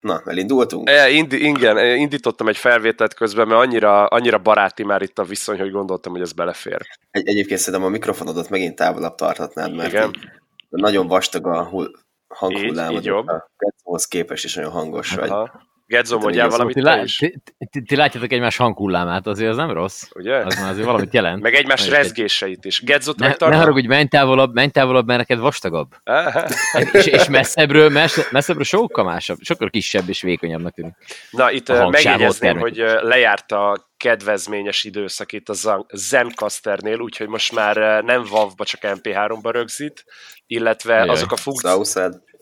Na, elindultunk? E, indi, igen, indítottam egy felvételt közben, mert annyira, annyira baráti már itt a viszony, hogy gondoltam, hogy ez belefér. Egy, egyébként szerintem a mikrofonodat megint távolabb tarthatnád, mert Igen. nagyon vastag a hull, hanghullámod, így jobb. a képest is nagyon hangos vagy. Aha. Gedzo, Hát, mondjál valamit ti, lá- ti, ti, ti, látjátok egymás hanghullámát, azért az nem rossz. ugye? Az már azért valamit jelent. Meg egymás Na, és egy- rezgéseit is. Gedzot Ne, ne haragudj, menj távolabb, menj távolabb, mert neked vastagabb. és, és messzebbről, mess- messzebbről sokkal másabb, sokkal kisebb és vékonyabbnak tűnik. Na, itt megjegyezném, hogy lejárt a kedvezményes időszak itt a Zen- Zencasternél, úgyhogy most már nem WAV-ba, csak MP3-ba rögzít, illetve Ajaj. azok a funkciók.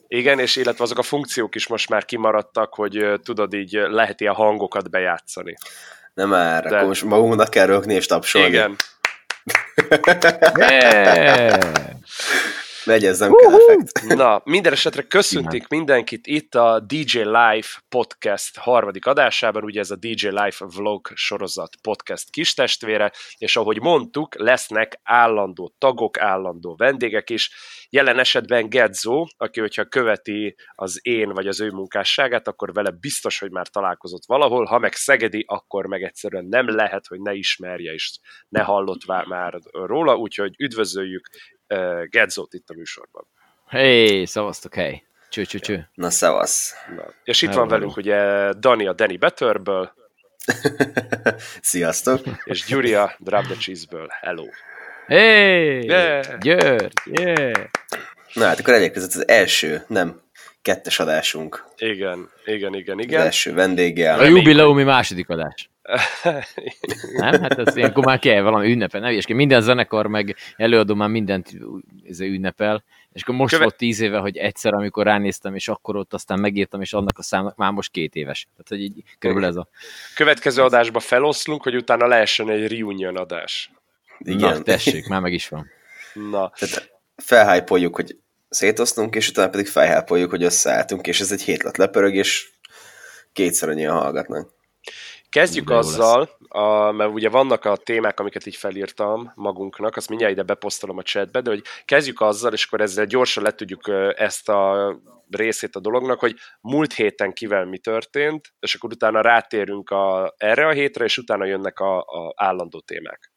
Igen, és illetve azok a funkciók is most már kimaradtak, hogy tudod így lehet ilyen hangokat bejátszani. Nem már, De- akkor most magunknak kell rögni és tapsolni. Igen. Yeah! Megyezzem kell effekt. Na, minden esetre köszöntik mindenkit itt a DJ Live podcast harmadik adásában, ugye ez a DJ Live vlog sorozat podcast kistestvére, és ahogy mondtuk, lesznek állandó tagok, állandó vendégek is. Jelen esetben Gedzo, aki hogyha követi az én vagy az ő munkásságát, akkor vele biztos, hogy már találkozott valahol, ha meg Szegedi, akkor meg egyszerűen nem lehet, hogy ne ismerje és ne hallott már róla, úgyhogy üdvözöljük Gedzót itt a műsorban. Hey, szavaztok, hey. Cső, cső, cső. Na, szevasz. Na. És itt Hello, van velünk ugye Dani a Danny Betterből, Sziasztok. és Gyuri a Drop the Cheese-ből. Hello. Hey! Yeah! György! Yeah! Na hát akkor egyébként ez az első, nem kettes adásunk. Igen, igen, igen, Az igen. első vendéggel. A jubileumi második adás. Nem? Hát ez ilyenkor már kell valami ünnepel. Nem, és minden zenekar meg előadó már mindent ez ünnepel. És akkor most Köve- volt tíz éve, hogy egyszer, amikor ránéztem, és akkor ott aztán megírtam, és annak a számnak már most két éves. Tehát, hogy így körülbelül ez a... Következő adásba feloszlunk, hogy utána lehessen egy reunion adás. Igen. Na, tessék, már meg is van. Na, Tehát felhájpoljuk, hogy szétosztunk, és utána pedig felhájpoljuk, hogy összeálltunk, és ez egy hét lett lepörög, és kétszer annyian hallgatnak. Kezdjük jó azzal, a, mert ugye vannak a témák, amiket így felírtam magunknak, azt mindjárt ide beposztolom a chatbe, de hogy kezdjük azzal, és akkor ezzel gyorsan le tudjuk ezt a részét a dolognak, hogy múlt héten kivel mi történt, és akkor utána rátérünk a, erre a hétre, és utána jönnek a, a állandó témák.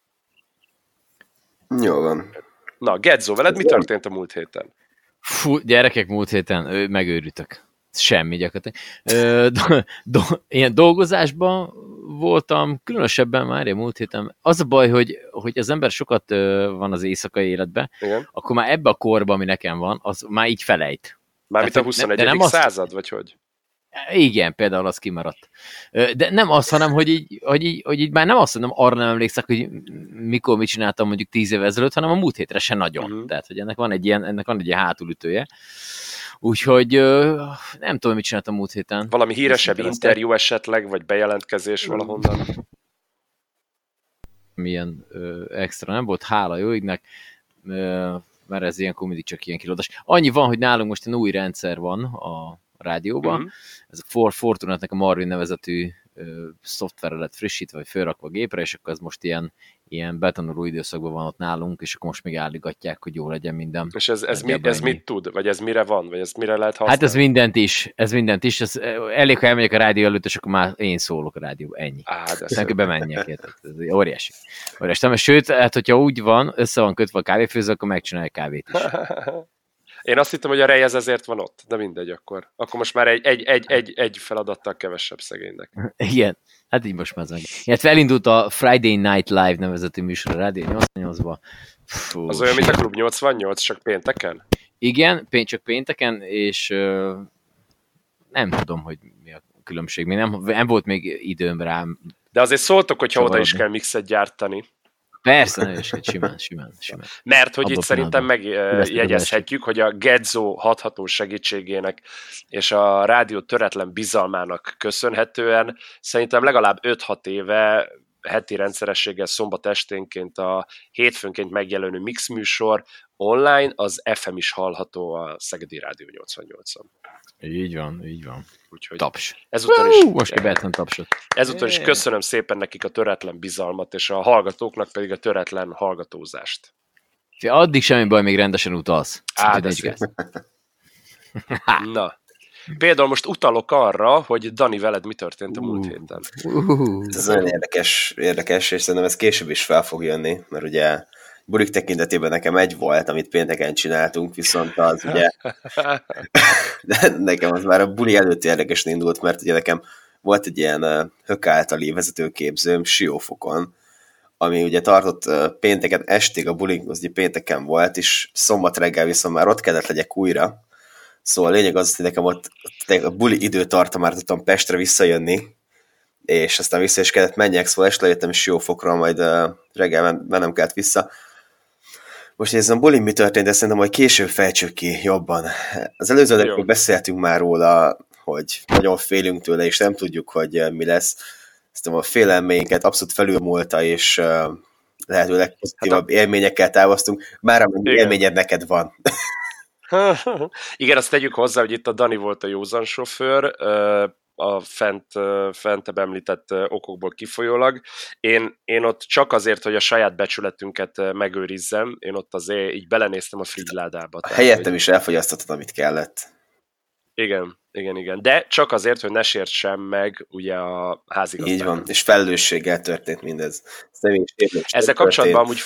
Jó van. Na, Gedzo, veled mi történt a múlt héten? Fú, gyerekek, múlt héten megőrültök. Semmi gyakorlatilag. Ö, do, do, ilyen dolgozásban voltam, különösebben már a múlt héten. Az a baj, hogy, hogy az ember sokat van az éjszakai életben, Igen? akkor már ebbe a korba, ami nekem van, az már így felejt. Mármint a Tehát, hogy 21. de nem azt- század, vagy hogy? Igen, például az kimaradt. De nem az, hanem, hogy így, hogy így, hogy így már nem azt mondom, arra nem emlékszek, hogy mikor mit csináltam mondjuk tíz évvel ezelőtt, hanem a múlt hétre se nagyon. Uh-huh. Tehát, hogy ennek van egy ilyen, ennek van egy ilyen hátulütője. Úgyhogy nem tudom, mit csináltam múlt héten. Valami híresebb interjú esetleg, vagy bejelentkezés valahonnan? milyen ö, extra nem volt, hála jó égnek, ö, mert ez ilyenkor mindig csak ilyen kilódás. Annyi van, hogy nálunk most egy új rendszer van a rádióban, uh-huh. ez a For Fortunatnak a Marvin nevezetű szoftverre lett frissítve, vagy fölrakva a gépre, és akkor ez most ilyen, ilyen betanuló időszakban van ott nálunk, és akkor most még álligatják, hogy jó legyen minden. És ez, ez, mi, ez ennyi. mit tud? Vagy ez mire van? Vagy ez mire lehet használni? Hát ez mindent is, ez mindent is, ez, elég, ha elmegyek a rádió előtt, és akkor már én szólok a rádió, ennyi. Á, de Aztán bemenjek? Ez óriási. óriási. Sőt, hát hogyha úgy van, össze van kötve a kávéfőző, akkor megcsinálja a kávét is. Én azt hittem, hogy a rejez ezért van ott, de mindegy akkor. Akkor most már egy, egy, egy, egy, egy feladattal kevesebb szegénynek. Igen, hát így most már ez meg. Illetve elindult a Friday Night Live nevezetű műsor a Rádió 88-ba. Fú, Az olyan, mint a. Klub 88, csak pénteken? Igen, csak pénteken, és ö, nem tudom, hogy mi a különbség. Még nem, nem volt még időm rám. De azért szóltok, hogyha oda is kell mixet gyártani. Persze, nagyon is, simán, simán, simán. Mert hogy Abba itt szerintem megjegyezhetjük, hogy a Gedzo hatható segítségének és a rádió töretlen bizalmának köszönhetően szerintem legalább 5-6 éve heti rendszerességgel szombat esténként a hétfőnként megjelenő mix műsor online, az FM is hallható a Szegedi Rádió 88-on. Így van, így van. Úgyhogy Taps. ezúttal is, Hú, most kell behetlen tapsot. ezúttal is köszönöm szépen nekik a töretlen bizalmat, és a hallgatóknak pedig a töretlen hallgatózást. Addig semmi baj, még rendesen utalsz. Á. Na, Például most utalok arra, hogy Dani, veled mi történt a múlt héten. Uh, ez nagyon érdekes, érdekes, és szerintem ez később is fel fog jönni, mert ugye bulik tekintetében nekem egy volt, amit pénteken csináltunk, viszont az ugye nekem az már a buli előtt érdekesen indult, mert ugye nekem volt egy ilyen hök általi vezetőképzőm Siófokon, ami ugye tartott pénteken estig, a bulink az ugye pénteken volt, és szombat reggel viszont már ott kellett legyek újra. Szóval a lényeg az, hogy nekem ott a buli időtartamát tudtam Pestre visszajönni, és aztán vissza is kellett menjek, szóval este lejöttem is jó fokra, majd reggel mennem kellett vissza. Most ez a bulin mi történt, de szerintem majd később fejtsük ki jobban. Az előző adásban beszéltünk már róla, hogy nagyon félünk tőle, és nem tudjuk, hogy mi lesz. Szerintem a félelmeinket abszolút felülmúlta, és uh, lehetőleg pozitívabb hát a... élményekkel távoztunk. Már amennyi élményed neked van. Igen, azt tegyük hozzá, hogy itt a Dani volt a józan sofőr, a fent, fentebb említett okokból kifolyólag. Én, én ott csak azért, hogy a saját becsületünket megőrizzem, én ott azért így belenéztem a frigyládába. Helyettem hogy... is elfogyasztottad, amit kellett. Igen, igen, igen. De csak azért, hogy ne sértsem meg ugye a házigazdákat. Így van, és felelősséggel történt mindez. Ezzel kapcsolatban amúgy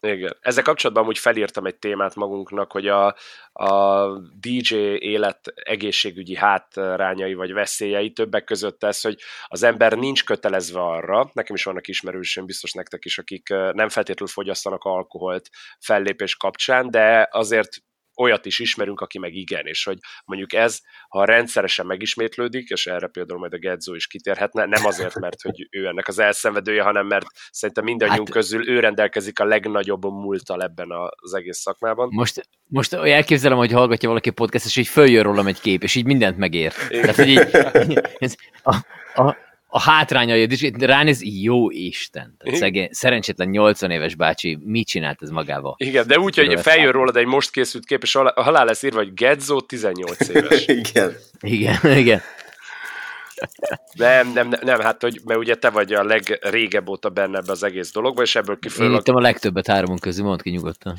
igen. Ezzel kapcsolatban úgy felírtam egy témát magunknak, hogy a, a DJ élet egészségügyi hátrányai vagy veszélyei többek között ez, hogy az ember nincs kötelezve arra, nekem is vannak ismerősöm, biztos nektek is, akik nem feltétlenül fogyasztanak alkoholt fellépés kapcsán, de azért olyat is ismerünk, aki meg igen, és hogy mondjuk ez, ha rendszeresen megismétlődik, és erre például majd a Gedzó is kitérhetne, nem azért, mert hogy ő ennek az elszenvedője, hanem mert szerintem mindannyiunk hát, közül ő rendelkezik a legnagyobb múlttal ebben az egész szakmában. Most, most elképzelem, hogy hallgatja valaki podcast, és így följön rólam egy kép, és így mindent megér. Tehát, hogy így, ez, a, a, a hátrányai, és ránéz, jó Isten. Tehát szegény, szerencsétlen 80 éves bácsi mit csinált ez magával? Igen, de úgy, hogy feljön rólad egy most készült kép, és halál lesz írva, hogy Gedzo 18 éves. igen. Igen, igen. Nem, nem, nem, nem, hát, hogy, mert ugye te vagy a legrégebb óta benne ebbe az egész dologba, és ebből kifolyólag... Én a legtöbbet háromunk közül, mondd ki nyugodtan.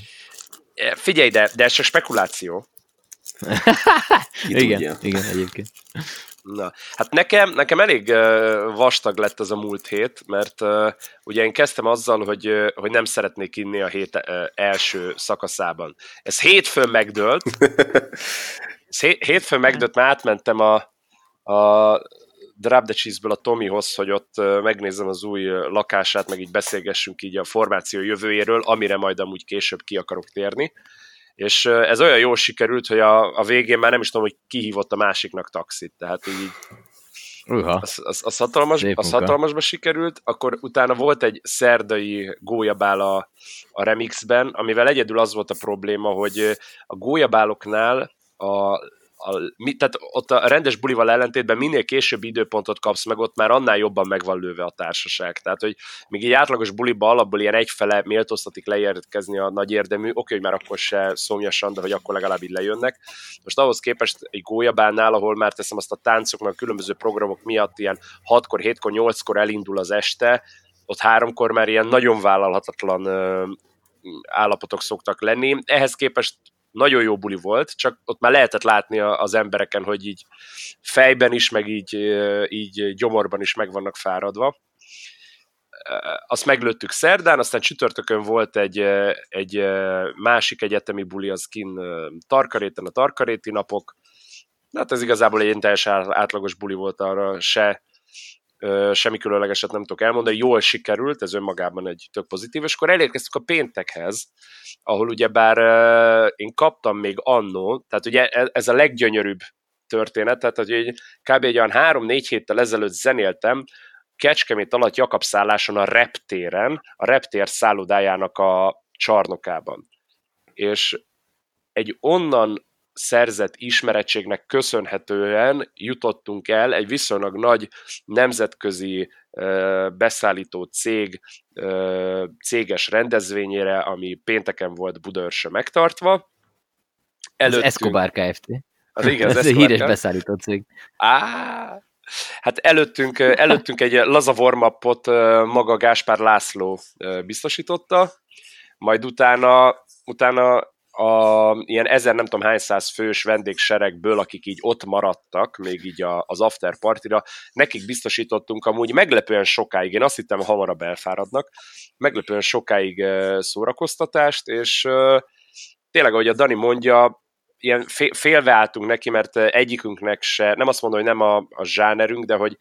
E, figyelj, de, de ez csak spekuláció. igen, igen, egyébként. Na, hát nekem, nekem elég vastag lett az a múlt hét, mert ugye én kezdtem azzal, hogy, hogy nem szeretnék inni a hét első szakaszában. Ez hétfőn megdőlt. Ez hé- hétfőn megdőlt, mert átmentem a, a Drop the Cheese-ből a Tomihoz, hogy ott megnézem az új lakását, meg így beszélgessünk így a formáció jövőjéről, amire majd amúgy később ki akarok térni és ez olyan jól sikerült, hogy a, a végén már nem is tudom, hogy kihívott a másiknak taxit, tehát így Uha. Az, az, az, hatalmas, az hatalmasba sikerült, akkor utána volt egy szerdai gólyabál a, a remixben, amivel egyedül az volt a probléma, hogy a gólyabáloknál a a, mi, tehát ott a rendes bulival ellentétben minél később időpontot kapsz meg, ott már annál jobban meg van lőve a társaság. Tehát, hogy még egy átlagos buliba alapból ilyen egyfele méltóztatik leérkezni a nagy érdemű, oké, hogy már akkor se szomjasan, de hogy akkor legalább így lejönnek. Most ahhoz képest egy gólyabánál, ahol már teszem azt a táncok, meg a különböző programok miatt ilyen 6-kor, 7-kor, 8-kor elindul az este, ott háromkor már ilyen nagyon vállalhatatlan állapotok szoktak lenni. Ehhez képest nagyon jó buli volt, csak ott már lehetett látni az embereken, hogy így fejben is, meg így, így gyomorban is meg vannak fáradva. Azt meglőttük szerdán, aztán csütörtökön volt egy, egy másik egyetemi buli, az kin Tarkaréten, a Tarkaréti napok. Hát ez igazából egy teljesen átlagos buli volt, arra se semmi különlegeset nem tudok elmondani, jól sikerült, ez önmagában egy tök pozitív, és akkor elérkeztünk a péntekhez, ahol ugyebár én kaptam még annó, tehát ugye e, ez a leggyönyörűbb történet, tehát hogy kb. egy olyan három-négy héttel ezelőtt zenéltem, Kecskemét alatt Jakab szálláson a reptéren, a reptér szállodájának a csarnokában. És egy onnan szerzett ismerettségnek köszönhetően jutottunk el egy viszonylag nagy nemzetközi beszállító cég céges rendezvényére, ami pénteken volt Budaörsön megtartva. Előttünk... Az Escobar Kft. Az igen, az Ez egy híres beszállító cég. Á, hát előttünk, előttünk egy laza warm maga Gáspár László biztosította, majd utána, utána a ilyen ezer nem tudom hány száz fős vendégseregből, akik így ott maradtak, még így a, az after partira, nekik biztosítottunk amúgy meglepően sokáig, én azt hittem hamarabb elfáradnak, meglepően sokáig szórakoztatást, és tényleg, ahogy a Dani mondja, ilyen félve álltunk neki, mert egyikünknek se, nem azt mondom, hogy nem a, a zsánerünk, de hogy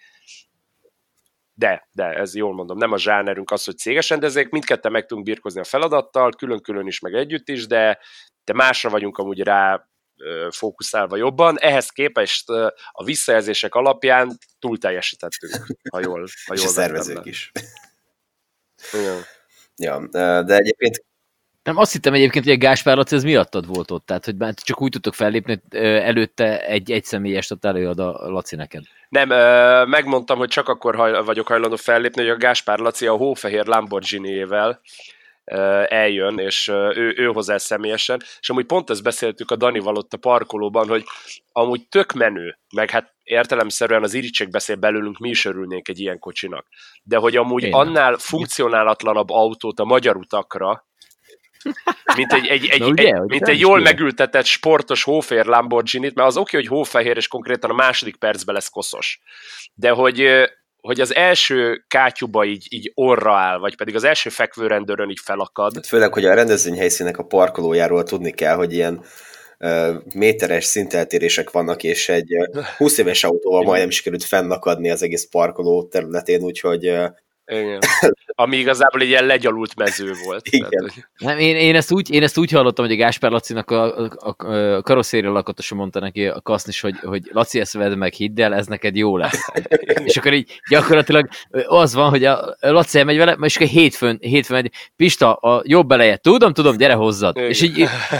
de, de, ez jól mondom, nem a zsánerünk az, hogy cégesen, de ezek mindketten meg tudunk birkozni a feladattal, külön-külön is, meg együtt is, de, de másra vagyunk amúgy rá fókuszálva jobban. Ehhez képest a visszajelzések alapján túl teljesítettünk, ha jól, ha jól És a szervezők is. Ja. ja, de egyébként nem, azt hittem egyébként, hogy a Gáspár Laci ez miattad volt ott, tehát hogy csak úgy tudtok fellépni, hogy előtte egy egyszemélyes ott előad a Laci neked. Nem, megmondtam, hogy csak akkor haj, vagyok hajlandó fellépni, hogy a Gáspár Laci a hófehér Lamborghini-ével eljön, és ő, ő hozzá személyesen, és amúgy pont ezt beszéltük a Danival ott a parkolóban, hogy amúgy tök menő, meg hát értelemszerűen az iricsek beszél belőlünk, mi is örülnénk egy ilyen kocsinak. De hogy amúgy Én annál funkcionálatlanabb autót a magyar utakra, mint egy, egy, egy, ugye, egy, mint egy jól megültetett sportos hófehér Lamborghini-t, mert az oké, okay, hogy hófehér, és konkrétan a második percben lesz koszos. De hogy, hogy az első kátyuba így, így orra áll, vagy pedig az első fekvőrendőrön így felakad. Hát főleg, hogy a rendezvényhelyszínek a parkolójáról tudni kell, hogy ilyen méteres szinteltérések vannak, és egy 20 éves autóval majdnem sikerült fennakadni az egész parkoló területén, úgyhogy igen. Ami igazából egy ilyen legyalult mező volt. Igen. Tehát, nem, én, én, ezt úgy, én ezt úgy hallottam, hogy a Gáspár Lacinak a, a, a, a karosszéria lakatosa mondta neki a kasznis, hogy, hogy Laci, ezt vedd meg, hidd el, ez neked jó lesz. és akkor így gyakorlatilag az van, hogy a Laci elmegy vele, és akkor hétfőn, hétfőn megy, Pista, a jobb eleje, tudom, tudom, gyere hozzad. És így,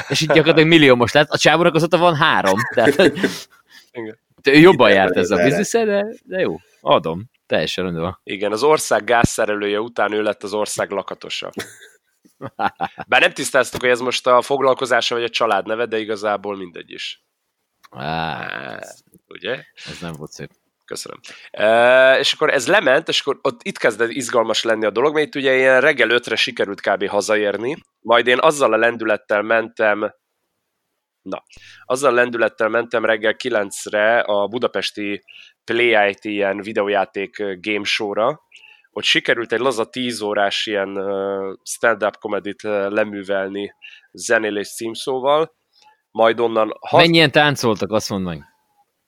és így gyakorlatilag millió most lett, a csábúnak az ott van három. Tehát, Igen. Jobban járt ez a biznisz, de, de jó, adom. Teljesen rendben van. Igen, az ország gázszerelője után ő lett az ország lakatosa. Bár nem tisztáztuk, hogy ez most a foglalkozása vagy a család neve, de igazából mindegy is. Á, ugye? Ez nem volt szép. Köszönöm. E, és akkor ez lement, és akkor ott itt kezdett izgalmas lenni a dolog, mert itt ugye ilyen reggel ötre sikerült kb. hazaérni, majd én azzal a lendülettel mentem, na, azzal lendülettel mentem reggel kilencre a budapesti Play IT ilyen videójáték game show-ra, hogy sikerült egy laza 10 órás ilyen stand-up komedit leművelni zenélés címszóval, majd onnan... Haz... Mennyien táncoltak, azt mondd meg.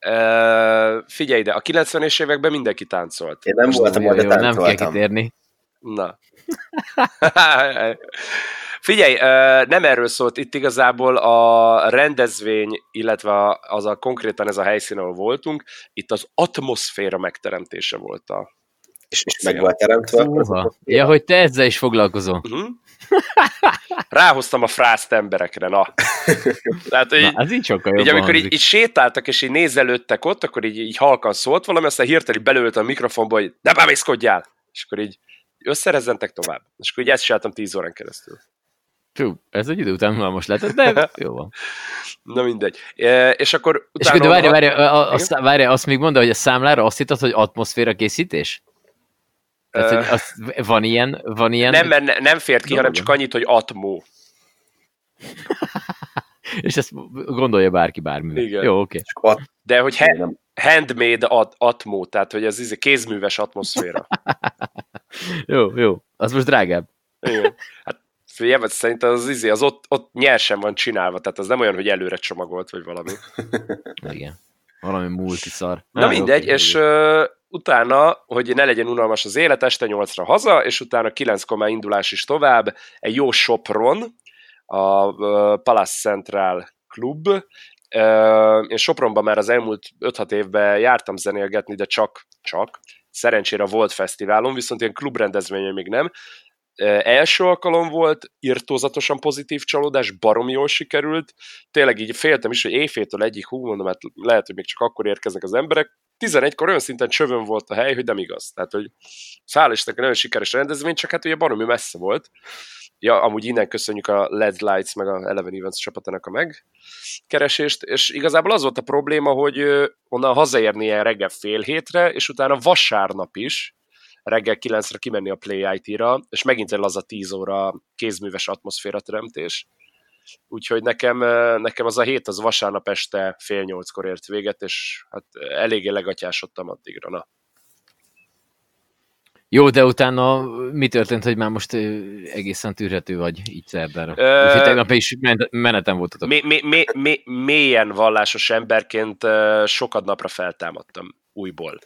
Uh, figyelj ide, a 90-es években mindenki táncolt. Én nem Most voltam, jó, jó, Nem kell kitérni. Na. Figyelj, nem erről szólt itt igazából a rendezvény, illetve az a konkrétan ez a helyszín, ahol voltunk, itt az atmoszféra megteremtése volt a és, és meg volt teremtve. Uha. Ja, hogy te ezzel is foglalkozol. Uh-huh. Ráhoztam a frászt emberekre, na. Tehát, hogy na, ez így sokkal így, amikor így, így, sétáltak, és így nézelődtek ott, akkor így, így halkan szólt valami, aztán hirtelen belőtt a mikrofonba, hogy ne bámészkodjál! És akkor így összerezzentek tovább. És akkor így ezt csináltam tíz órán keresztül. True, ez egy idő után most lehetett, de jó van. Na mindegy. E, és akkor utána... És akkor várj, várj, azt, várj, azt még mondta, hogy a számlára azt hittad, hogy atmoszféra készítés? Tehát, hogy az, van ilyen, van ilyen... Nem, mert nem fért ki, hanem csak annyit, hogy atmó. és ezt gondolja bárki bármi. Igen. Jó, oké. Okay. De hogy he- handmade at- atmó, tehát hogy ez ez kézműves atmoszféra. jó, jó. Az most drágább. Igen. Hát figyelj, szerintem az, izé, az ott, ott nyersen van csinálva, tehát az nem olyan, hogy előre csomagolt, vagy valami. Igen. Valami multiszar. Na ah, mindegy, okay, és uh, utána, hogy ne legyen unalmas az élet, este 8-ra haza, és utána 9 már indulás is tovább, egy jó Sopron, a Palace Central Club. Uh, én Sopronban már az elmúlt 5-6 évben jártam zenélgetni, de csak, csak. Szerencsére volt fesztiválon, viszont ilyen klubrendezvényen még nem első alkalom volt, irtózatosan pozitív csalódás, barom jól sikerült, tényleg így féltem is, hogy éjfétől egyik, hú, mondom, hát lehet, hogy még csak akkor érkeznek az emberek, 11-kor olyan szinten csövön volt a hely, hogy nem igaz. Tehát, hogy száll is nagyon sikeres rendezvény, csak hát ugye baromi messze volt. Ja, amúgy innen köszönjük a LED Lights meg a Eleven Events csapatának a megkeresést, és igazából az volt a probléma, hogy onnan hazaérni ilyen reggel fél hétre, és utána vasárnap is, reggel 9-re kimenni a Play IT-ra, és megint egy laza 10 óra kézműves atmoszféra teremtés. úgyhogy nekem, nekem az a hét az vasárnap este fél nyolckor ért véget, és hát eléggé legatyásodtam addigra, na. Jó, de utána mi történt, hogy már most egészen tűrhető vagy így szerdára? Ö... Tegnap is menetem voltatok. Mi, mi, mi, mi, mélyen vallásos emberként sokat napra feltámadtam újból.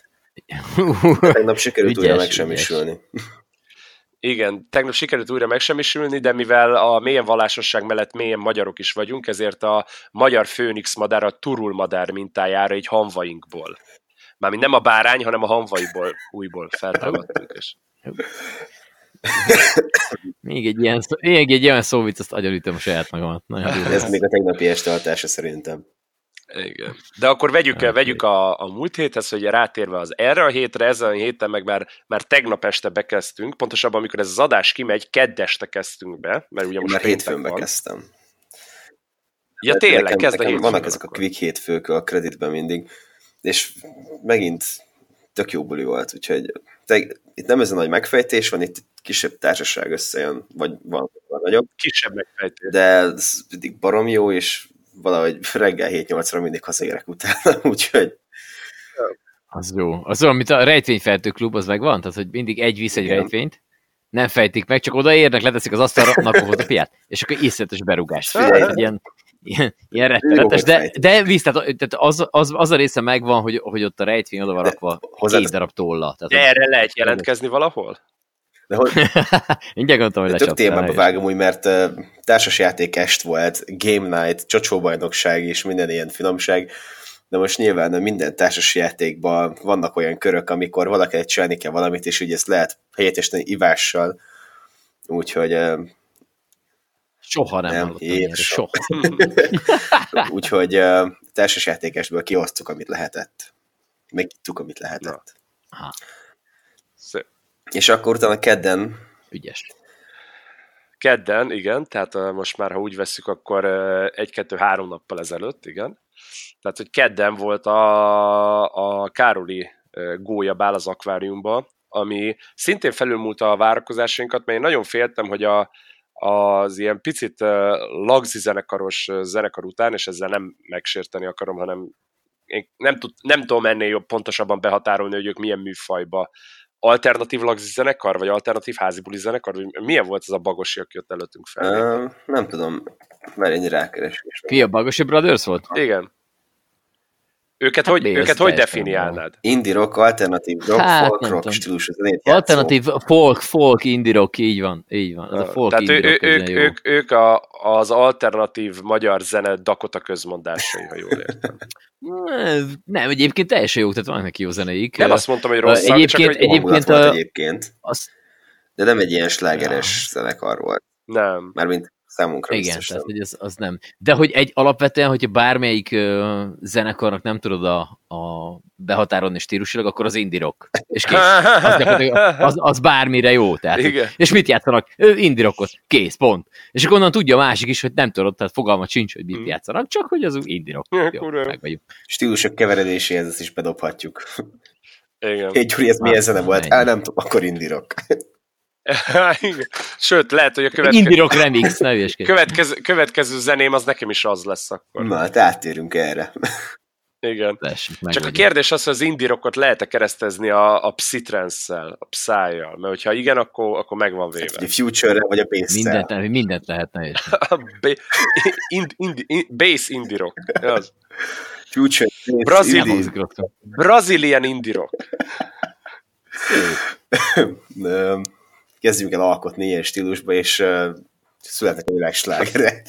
Tegnap sikerült újra megsemmisülni. Igen, tegnap sikerült újra megsemmisülni, de mivel a mélyen vallásosság mellett mélyen magyarok is vagyunk, ezért a magyar főnix madár a turul madár mintájára egy hanvainkból. Mármint nem a bárány, hanem a hanvaiból újból feltámadtunk. És... még egy ilyen, szó, még egy ilyen szóvic, azt agyalítom a saját magamat. Nagyon Ez még a tegnapi este hatása szerintem. Igen. De akkor vegyük, okay. vegyük a, a múlt héthez, hogy rátérve az erre a hétre, ezen a héten meg már, már tegnap este bekezdtünk, pontosabban amikor ez az adás kimegy, keddeste kezdtünk be, mert ugye most már hétfőn bekezdtem. Ja tényleg, nekem, kezd nekem Vannak ezek a quick hétfők a kreditben mindig, és megint tök jó buli volt, úgyhogy te, itt nem ez a nagy megfejtés van, itt kisebb társaság összejön, vagy van, van nagyobb. Kisebb megfejtés. De ez mindig barom jó, és valahogy reggel 7-8-ra mindig hazaérek utána, úgyhogy... Az jó. Az olyan, mint a rejtvényfeltő klub, az megvan? Tehát, hogy mindig egy visz egy Igen. rejtvényt, nem fejtik meg, csak odaérnek, leteszik az asztalra, napokhoz a piát, és akkor iszletes berugás. Figyelj, ilyen, ilyen, ilyen rettenetes, de, de víz, tehát, tehát az, az, az, a része megvan, hogy, hogy ott a rejtvény oda van rakva két darab tolla. Tehát, de erre lehet jelentkezni valahol? De hogy... Mindjárt gondoltam, hogy Több témába vágom úgy, mert uh, társasjáték est volt, Game Night, csocsóbajnokság és minden ilyen finomság, de most nyilván minden társas játékban vannak olyan körök, amikor valaki csinálni kell valamit, és ugye ezt lehet helyettesíteni ivással, úgyhogy uh, Soha nem, nem hallottam soha. Úgyhogy uh, társasjátékesből kiosztuk, amit lehetett. Megittuk, amit lehetett. Aha. És akkor utána kedden... Ügyes. Kedden, igen, tehát uh, most már, ha úgy veszük, akkor uh, egy-kettő-három nappal ezelőtt, igen. Tehát, hogy kedden volt a, a Károli uh, gólya bál az akváriumban, ami szintén felülmúlta a várakozásainkat, mert én nagyon féltem, hogy a, az ilyen picit lagzi zenekaros zenekar után, és ezzel nem megsérteni akarom, hanem én nem, tud, nem tudom ennél jobb pontosabban behatárolni, hogy ők milyen műfajba alternatív lagzi zenekar, vagy alternatív házi buli zenekar? Vagy milyen volt ez a Bagosi, aki ott előttünk fel? Uh, nem tudom, mert ennyi rákeresés. Ki a Bagosi Brothers volt? Igen. Őket, hát hogy, őket hogy definiálnád? Indie rock, alternatív rock, hát, folk rock stílusú zenét Alternatív folk, folk, indie rock, így van. Így van. Ez a folk Tehát indie ő, rock, ők, ők, ők a, az alternatív magyar zene Dakota közmondásai, ha jól értem. Nem, egyébként teljesen jó, tehát vannak neki jó zeneik. Nem azt mondtam, hogy rossz, egyébként, csak hogy egyébként, a, egyébként. Az... De nem egy ilyen slágeres ja. zenekar volt. Nem. Mármint számunkra Igen, tehát hogy az, az nem. De hogy egy alapvetően, hogyha bármelyik uh, zenekarnak nem tudod a, a behatárolni stílusilag, akkor az indie rock. És kész. Az, az, az bármire jó. Tehát, Igen. És mit játszanak? Indie rockot. Kész, pont. És akkor onnan tudja a másik is, hogy nem tudod, tehát fogalma sincs, hogy mit hmm. játszanak, csak hogy az indie rock. Jó, meg vagyunk. Stílusok keveredéséhez ezt is bedobhatjuk. Igen. Egy Gyuri, ez milyen zene volt? Á, nem tudom, akkor indie rock. Sőt, lehet, hogy a következő... Indirok remix, ne következő, következő zeném az nekem is az lesz akkor. Na, hát áttérünk erre. Igen. Lessük, Csak a kérdés az, hogy az indirokot lehet-e keresztezni a, a psytrance-szel, a psy Mert hogyha igen, akkor, akkor megvan véve. A future vagy a bass mindent, mindent lehetne is. a ba- ind, ind, ind, bass indirok. Az. Future Brazili, Brazilian indirok. kezdjünk el alkotni ilyen stílusba, és uh, születnek a világslágerek.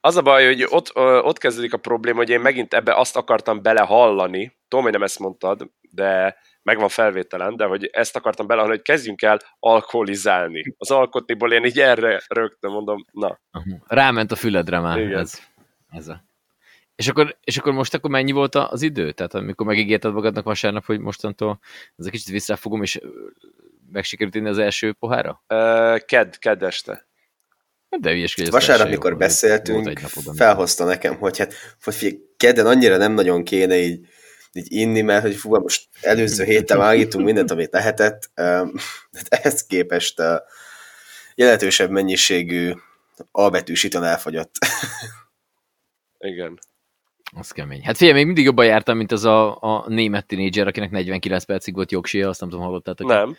Az a baj, hogy ott, ott kezdődik a probléma, hogy én megint ebbe azt akartam belehallani, tudom, hogy nem ezt mondtad, de meg van felvételen, de hogy ezt akartam belehallani, hogy kezdjünk el alkoholizálni. Az alkotniból én így erre rögtön mondom, na. Ráment a füledre már Igen. ez. ez a. És akkor, és akkor most akkor mennyi volt az idő? Tehát amikor megígérted magadnak vasárnap, hogy mostantól ez egy kicsit visszafogom, és meg sikerült inni az első pohára? Uh, ked, ked este. De hülyeskedj, Vasárnap, mikor beszéltünk, felhozta nekem, hogy hát hogy figyelj, kedden annyira nem nagyon kéne így, így inni, mert hogy fú, most előző héten vágítunk mindent, amit lehetett. Uh, ehhez képest jelentősebb mennyiségű A betűsíton elfogyott. Igen. Az kemény. Hát figyelj, még mindig jobban jártam, mint az a, a német tinédzser, akinek 49 percig volt jogsia, azt nem tudom, hallottátok. Nem.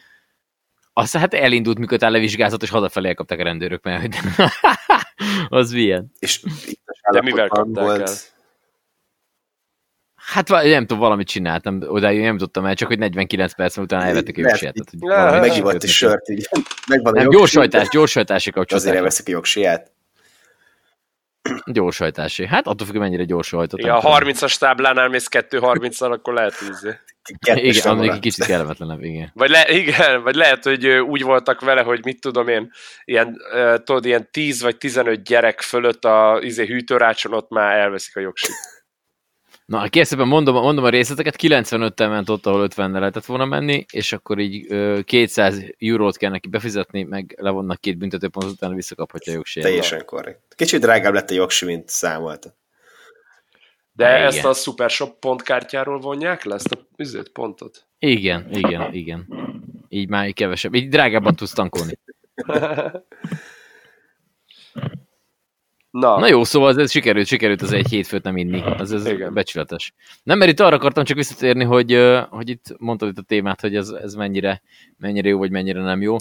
Azt hát elindult, mikor levizsgázott, és hazafelé elkapták a rendőrök, mert az milyen. És De mivel kapták volt... el? Hát nem tudom, valamit csináltam, odáig nem tudtam el, csak hogy 49 perc utána elvettek a jogsiját. Megivott is sört, így megvan a gyorsajtás, gyorsajtási kapcsolat. Azért elveszik a jogsiját. Gyorsajtási. Hát attól függ, mennyire gyorsan hajtottam. Ja, a 30-as táblánál mész 2-30-al, akkor lehet ízni. Igen, amíg kicsit kellemetlenebb, igen. Vagy, le, igen, vagy lehet, hogy úgy voltak vele, hogy mit tudom én, ilyen, tudod, ilyen 10 vagy 15 gyerek fölött a izé, hűtőrácson ott már elveszik a jogsit. Na, készében mondom, mondom a részleteket, 95-tel ment ott, ahol 50 lehetett volna menni, és akkor így ö, 200 eurót kell neki befizetni, meg levonnak két büntetőpontot, utána visszakaphatja a jogsérülést. Teljesen korrekt. Kicsit drágább lett a jogsi, mint számolta. De igen. ezt a Super Shop pontkártyáról vonják le, ezt a üzlet pontot? Igen, igen, igen. Így már kevesebb. Így drágábban tudsz tankolni. Na. Na jó, szóval ez sikerült, sikerült az egy hétfőt nem inni. Az ez Igen. becsületes. Nem, mert itt arra akartam csak visszatérni, hogy, hogy itt mondtad itt a témát, hogy ez, ez mennyire, mennyire jó, vagy mennyire nem jó.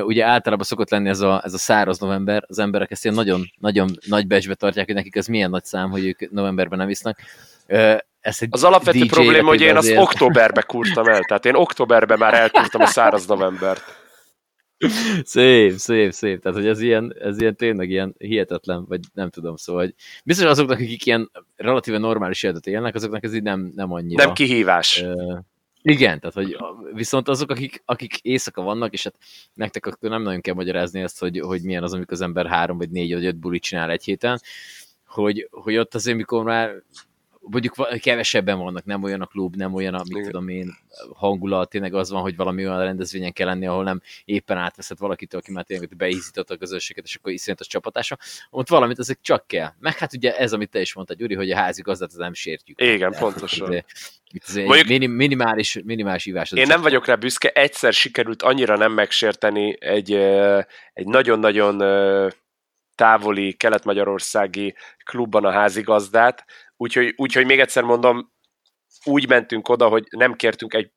Ugye általában szokott lenni ez a, ez a száraz november, az emberek ezt ilyen nagyon, nagyon nagy becsbe tartják, hogy nekik ez milyen nagy szám, hogy ők novemberben nem isznak. Ez az alapvető DJ probléma, hogy én azt októberbe kurtam el, tehát én októberben már elkurtam a száraz novembert szép, szép, szép. Tehát, hogy ez ilyen, ez ilyen tényleg ilyen hihetetlen, vagy nem tudom, szóval, hogy biztos azoknak, akik ilyen relatíve normális életet élnek, azoknak ez így nem, nem annyira. Nem kihívás. Uh, igen, tehát, hogy viszont azok, akik, akik éjszaka vannak, és hát nektek akkor nem nagyon kell magyarázni ezt, hogy, hogy milyen az, amikor az ember három, vagy négy, vagy öt bulit csinál egy héten, hogy, hogy ott azért, mikor már mondjuk kevesebben vannak, nem olyan a klub, nem olyan a, mit tudom én, hangulat, tényleg az van, hogy valami olyan rendezvényen kell lenni, ahol nem éppen átveszed valakitől, aki már tényleg beízította a közösséget, és akkor iszonyatos csapatása, ott valamit ezek csak kell. Meg hát ugye ez, amit te is mondtad, Gyuri, hogy a házi gazdát az nem sértjük. Igen, De, pontosan. Itt, itt ez Mondjuk, minim, minimális, minimális ívás. Én nem vagyok rá büszke, egyszer sikerült annyira nem megsérteni egy, egy nagyon-nagyon távoli kelet-magyarországi klubban a házigazdát, Úgyhogy, úgyhogy még egyszer mondom, úgy mentünk oda, hogy nem kértünk egy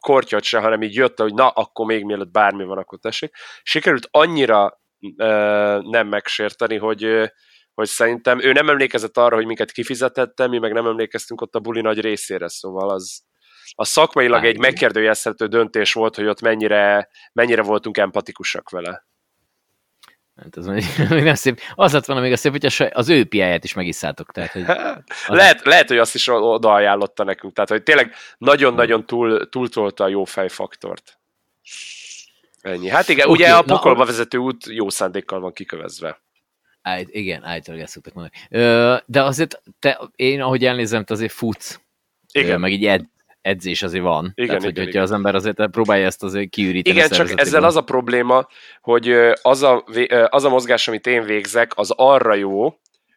kortyot se, hanem így jött, hogy na, akkor még mielőtt bármi van, akkor tessék. Sikerült annyira ö, nem megsérteni, hogy, hogy szerintem ő nem emlékezett arra, hogy minket kifizetette, mi meg nem emlékeztünk ott a buli nagy részére, szóval az, a szakmailag egy megkérdőjelezhető döntés volt, hogy ott mennyire, mennyire voltunk empatikusak vele. Hát ez még nem szép. Az lett volna még a szép, hogy az ő piáját is megiszátok. Tehát, hogy az... lehet, lehet, hogy azt is oda ajánlotta nekünk. Tehát, hogy tényleg nagyon-nagyon túl, túltolta a jó fejfaktort. Ennyi. Hát igen, okay, ugye a pokolba na, vezető út jó szándékkal van kikövezve. Áll, igen, állítólag ezt szoktak mondani. De azért te, én ahogy elnézem, te azért futsz. Igen. Meg így ed, edzés azért van. Igen, Tehát, igen, hogy, igen. az ember azért próbálja ezt azért kiüríteni. Igen, csak ezzel az a probléma, hogy az a, az a mozgás, amit én végzek, az arra jó,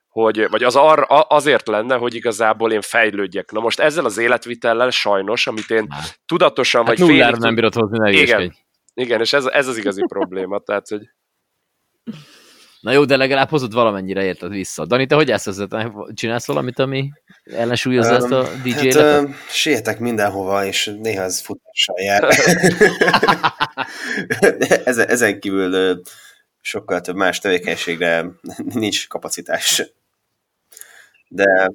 hogy, vagy az arra, azért lenne, hogy igazából én fejlődjek. Na most ezzel az életvitellel sajnos, amit én hát. tudatosan hát vagy félig... nem bírod hozni, ne Igen, igen, és ez, ez az igazi probléma, tehát, hogy Na jó, de legalább hozod valamennyire érted vissza. Dani, te hogy ezt ezzel? Csinálsz valamit, ami ellensúlyozza um, ezt a DJ hát, életet? Sietek mindenhova, és néha ez futással jár. ezen, ezen kívül sokkal több más tevékenységre nincs kapacitás. De...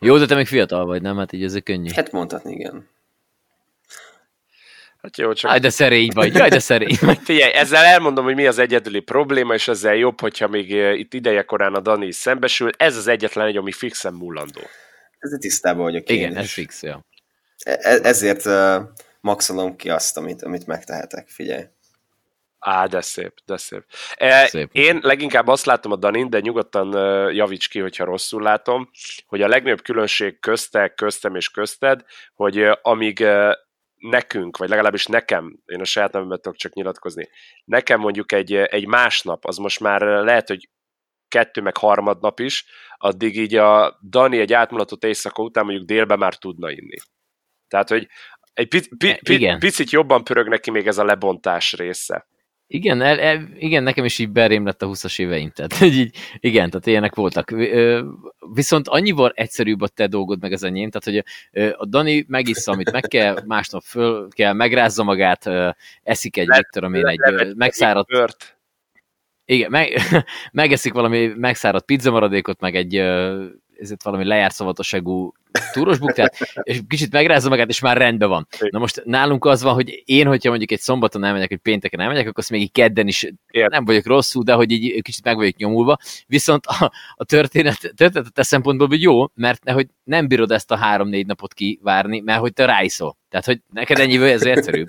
Jó, de te még fiatal vagy, nem? Hát így ez könnyű. Hát mondhatni, igen. Hát jó, csak... Aj, de szerény vagy, jaj, de szerény vagy. Figyelj, ezzel elmondom, hogy mi az egyedüli probléma, és ezzel jobb, hogyha még eh, itt ideje korán a Dani is szembesül. Ez az egyetlen egy, ami fixen múlandó. Ez tisztában vagyok én Igen, ez fix, ja. E-, e ezért uh, maxolom ki azt, amit, amit megtehetek, figyelj. Á, de szép, de szép. E, szép. Én leginkább azt látom a Danin, de nyugodtan uh, javíts ki, hogyha rosszul látom, hogy a legnagyobb különbség közte, köztem és közted, hogy uh, amíg uh, nekünk, vagy legalábbis nekem, én a saját nevemben tudok csak nyilatkozni, nekem mondjuk egy, egy másnap, az most már lehet, hogy kettő meg harmadnap is, addig így a Dani egy átmulatott éjszaka után mondjuk délben már tudna inni. Tehát, hogy egy pi- pi- pi- picit jobban pörög neki még ez a lebontás része. Igen, el, el, igen, nekem is így berém lett a 20-as éveim, tehát így, igen, tehát ilyenek voltak. Viszont annyival egyszerűbb a te dolgod meg az enyém, tehát hogy a Dani megissza, amit meg kell, másnap föl kell, megrázza magát, eszik egy, mit tudom én, egy megszáradt... Bört. Igen, meg, megeszik valami megszáradt pizza maradékot, meg egy ezért valami lejárt szavatosságú túros buktát, és kicsit megrázza magát, és már rendben van. Na most nálunk az van, hogy én, hogyha mondjuk egy szombaton elmegyek, vagy pénteken elmegyek, akkor azt még így kedden is Ért. nem vagyok rosszul, de hogy így kicsit meg vagyok nyomulva. Viszont a, a történet, történet a te szempontból hogy jó, mert nehogy nem bírod ezt a három-négy napot kivárni, mert hogy te ráiszol. Tehát, hogy neked ennyi ez egyszerűbb.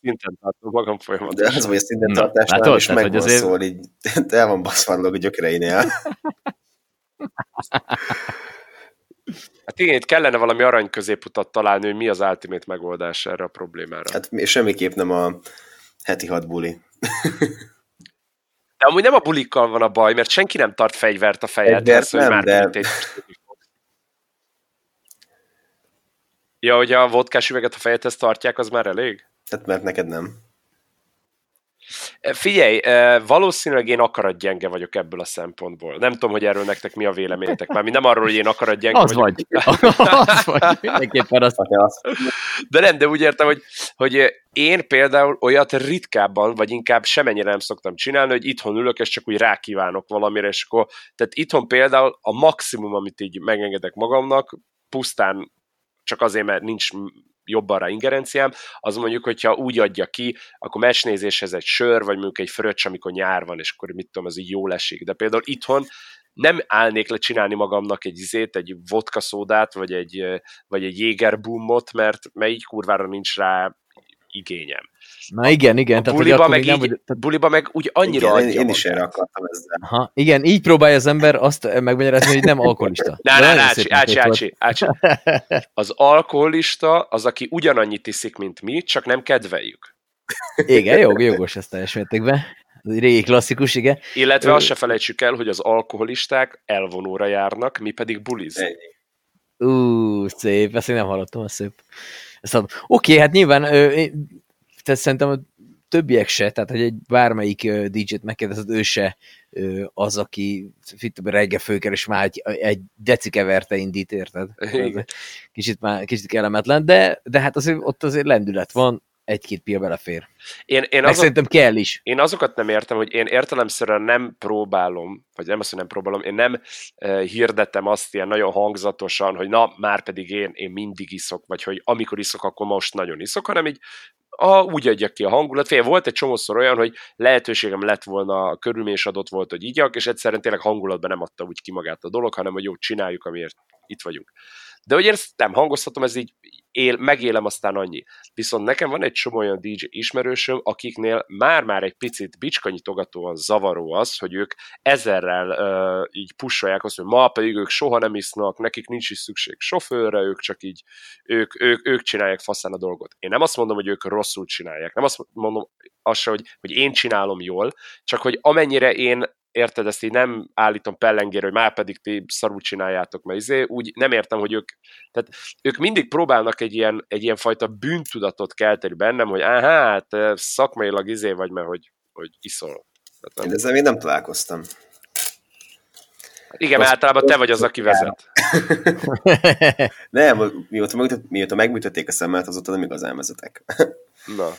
szinten tartom magam folyamatosan. De az, hogy a szinten tartásnál is meg van azért... szól, így el van baszva a gyökereinél. Hát igen, itt kellene valami arany középutat találni, hogy mi az ultimate megoldás erre a problémára. Hát semmiképp nem a heti hat buli. De amúgy nem a bulikkal van a baj, mert senki nem tart fegyvert a fejedhez, hogy már de... Egy... Ja, hogy a vodkás üveget a fejedhez tartják, az már elég? Tehát mert neked nem. Figyelj, valószínűleg én gyenge vagyok ebből a szempontból. Nem tudom, hogy erről nektek mi a véleményetek. Már nem arról, hogy én gyenge az vagyok. Vagy. az vagy. Mindenképpen az. De nem, de úgy értem, hogy, hogy én például olyat ritkábban, vagy inkább semennyire nem szoktam csinálni, hogy itthon ülök, és csak úgy rákívánok valamire, és akkor, tehát itthon például a maximum, amit így megengedek magamnak, pusztán csak azért, mert nincs jobban rá ingerenciám, az mondjuk, hogyha úgy adja ki, akkor mesnézéshez egy sör, vagy mondjuk egy fröccs, amikor nyár van, és akkor mit tudom, az így jól esik. De például itthon nem állnék le csinálni magamnak egy izét, egy vodka szódát, vagy egy, vagy egy jégerbumot, mert, mert így kurvára nincs rá igényem. Na igen, igen. A tehát, buliba, meg nem, így, vagy... buliba meg úgy annyira igen, adja Én, én is erre akartam ezzel. Aha, igen, így próbálja az ember azt megmagyarázni, hogy nem alkoholista. Na, na, ácsi, ácsi, ácsi, ácsi. Az alkoholista az, aki ugyanannyit iszik, mint mi, csak nem kedveljük. Igen, jó, jogos ezt teljes mértékben. Régi klasszikus, igen. Illetve azt se felejtsük el, hogy az alkoholisták elvonóra járnak, mi pedig buliz. Ú, szép, ezt én nem hallottam, az szép. Oké, okay, hát nyilván tehát szerintem a többiek se, tehát hogy egy bármelyik DJ-t megkérdezed, ő se az, aki reggel főker, és már egy, egy decikeverte indít, érted? Kicsit, már, kicsit kellemetlen, de, de hát azért ott azért lendület van, egy-két pia belefér. Én, én azok, szerintem kell is. Én azokat nem értem, hogy én értelemszerűen nem próbálom, vagy nem azt, hogy nem próbálom, én nem uh, hirdetem azt ilyen nagyon hangzatosan, hogy na, már pedig én, én mindig iszok, vagy hogy amikor iszok, akkor most nagyon iszok, hanem így a, úgy adja ki a hangulat. Fél, volt egy csomószor olyan, hogy lehetőségem lett volna, a körülmény is adott volt, hogy igyak, és egyszerűen tényleg hangulatban nem adta úgy ki magát a dolog, hanem hogy jó, csináljuk, amiért itt vagyunk. De hogy ezt nem hangoztatom, ez így él, megélem aztán annyi. Viszont nekem van egy csomó olyan DJ ismerősöm, akiknél már-már egy picit bicskanyitogatóan zavaró az, hogy ők ezerrel uh, így pusolják azt, hogy ma pedig ők soha nem isznak, nekik nincs is szükség sofőrre, ők csak így, ők, ők, ők csinálják faszán a dolgot. Én nem azt mondom, hogy ők rosszul csinálják, nem azt mondom azt hogy, hogy én csinálom jól, csak hogy amennyire én érted, ezt így nem állítom pellengére, hogy már pedig ti szarul csináljátok, mert izé, úgy nem értem, hogy ők, tehát ők mindig próbálnak egy ilyen, egy ilyen fajta bűntudatot kelteni bennem, hogy áh, hát szakmailag izé vagy, mert hogy, hogy iszol. Tehát, Én ezzel még nem találkoztam. Igen, mert általában te vagy az, aki vezet. nem, mióta, mióta megműtötték a szemmet, azóta nem igazán vezetek. Na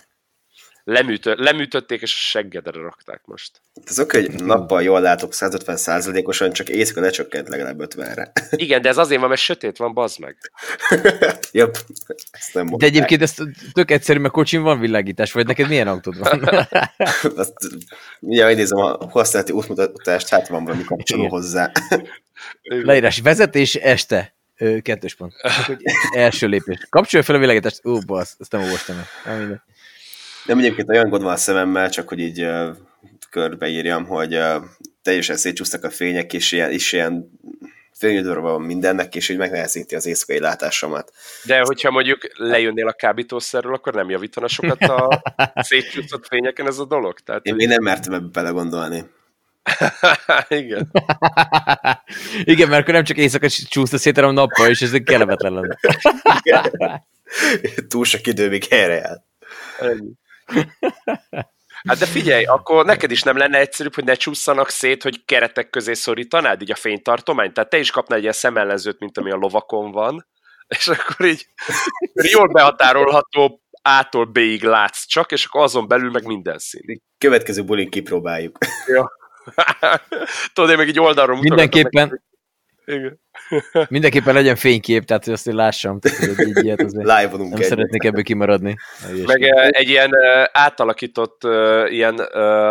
leműtö, leműtötték, és a seggedre rakták most. Ez oké, hogy nappal jól látok 150 százalékosan, csak éjszaka lecsökkent legalább 50-re. Igen, de ez azért van, mert sötét van, bazd meg. Jobb. Ezt nem de egyébként ez tök egyszerű, mert kocsin van világítás, vagy neked milyen autód van? Azt, mindjárt nézem a használati útmutatást, hát van valami kapcsoló hozzá. Leírás, vezetés este. Kettős pont. Első lépés. Kapcsolja fel a világítást. Ó, basz, ezt nem olvastam el. Nem egyébként olyan gond van a szememmel, csak hogy így uh, körbeírjam, hogy uh, teljesen szétcsúsztak a fények, és ilyen, és ilyen fényidőre van mindennek, és így megnehezíti az éjszakai látásomat. De hogyha mondjuk lejönnél a kábítószerről, akkor nem javítana sokat a szétcsúszott fényeken ez a dolog? Tehát, Én még nem mertem ebbe belegondolni. Igen. Igen, mert akkor nem csak éjszaka csúszta szét, hanem nappal is, ez kellemetlen lenne. Túl sok idő még helyre jár. Hát de figyelj, akkor neked is nem lenne egyszerűbb, hogy ne csúszanak szét, hogy keretek közé szorítanád így a fénytartományt? Tehát te is kapnál egy ilyen szemellenzőt, mint ami a lovakon van, és akkor így jól behatárolható A-tól B-ig látsz csak, és akkor azon belül meg minden szín. Következő bulin kipróbáljuk. Ja. Tudod, én meg így oldalról Mindenképpen, igen. Mindenképpen legyen fénykép, tehát hogy azt én lássam. Tehát, hogy így ilyet azért Live nem egy. szeretnék ebből kimaradni. Meg egy ilyen átalakított ilyen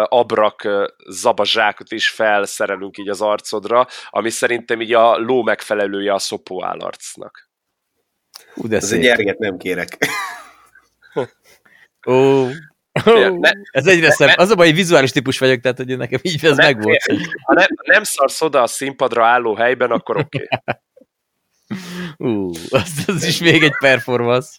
abrak zabazsákot is felszerelünk így az arcodra, ami szerintem így a ló megfelelője a szopó állarcnak. Hú, de Ez egy gyerget nem kérek. Ó, Oh, ne, ez egyre szebb. Az a baj, hogy vizuális típus vagyok, tehát hogy nekem így ez meg volt. Ha nem, nem szarsz oda a színpadra álló helyben, akkor oké. Okay. uh, az, az is még egy performance.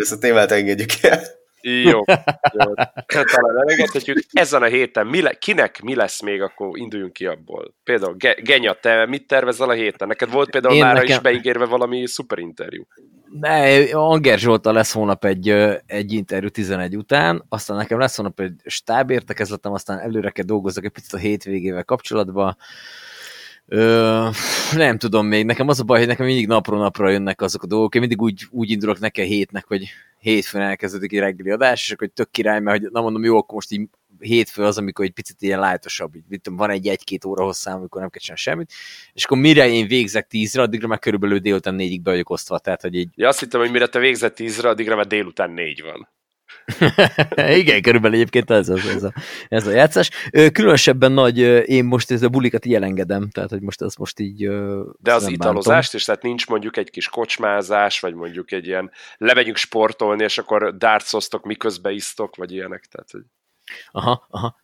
ezt a témát engedjük el. Jó, jó. talán elengedhetjük. Ezen a héten mi le, kinek mi lesz még, akkor induljunk ki abból. Például Genya, te mit tervezel a héten? Neked volt például már nekem... is beígérve valami szuper interjú. Ne, Anger Zsolta lesz hónap egy, egy interjú 11 után, aztán nekem lesz hónap egy stábértekezletem, aztán előre kell dolgozzak egy picit a hétvégével kapcsolatban. Ö, nem tudom még, nekem az a baj, hogy nekem mindig napról napra jönnek azok a dolgok, én mindig úgy, úgy indulok neki a hétnek, hogy hétfőn elkezdődik egy reggeli adás, és akkor hogy tök király, mert hogy na mondom, jó, akkor most így hétfő az, amikor egy picit ilyen lájtosabb, így, tudom, van egy egy-két óra hosszám, amikor nem kell semmit, és akkor mire én végzek tízre, addigra már körülbelül délután négyig be vagyok osztva, tehát hogy így... Ja, azt hittem, hogy mire te végzett tízre, addigra már délután négy van. Igen, körülbelül egyébként ez, az, ez, a, ez a játszás. Különösebben nagy, én most ez a bulikat így elengedem, tehát hogy most ez most így... De az italozást is, tehát nincs mondjuk egy kis kocsmázás, vagy mondjuk egy ilyen lemegyünk sportolni, és akkor dartszoztok, miközben isztok, vagy ilyenek, tehát hogy... Aha, aha.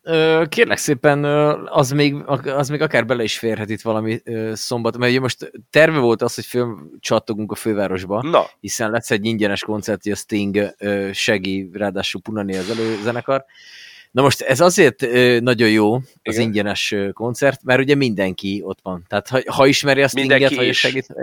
Kérlek szépen, az még, az még akár bele is férhet itt valami szombat, mert ugye most terve volt az, hogy fölcsattogunk a fővárosba, Na. hiszen lesz egy ingyenes koncert, a Sting segi, ráadásul Punani az előzenekar. Na most ez azért nagyon jó, az Igen. ingyenes koncert, mert ugye mindenki ott van. Tehát ha, ha ismeri a Stinget, vagy segít,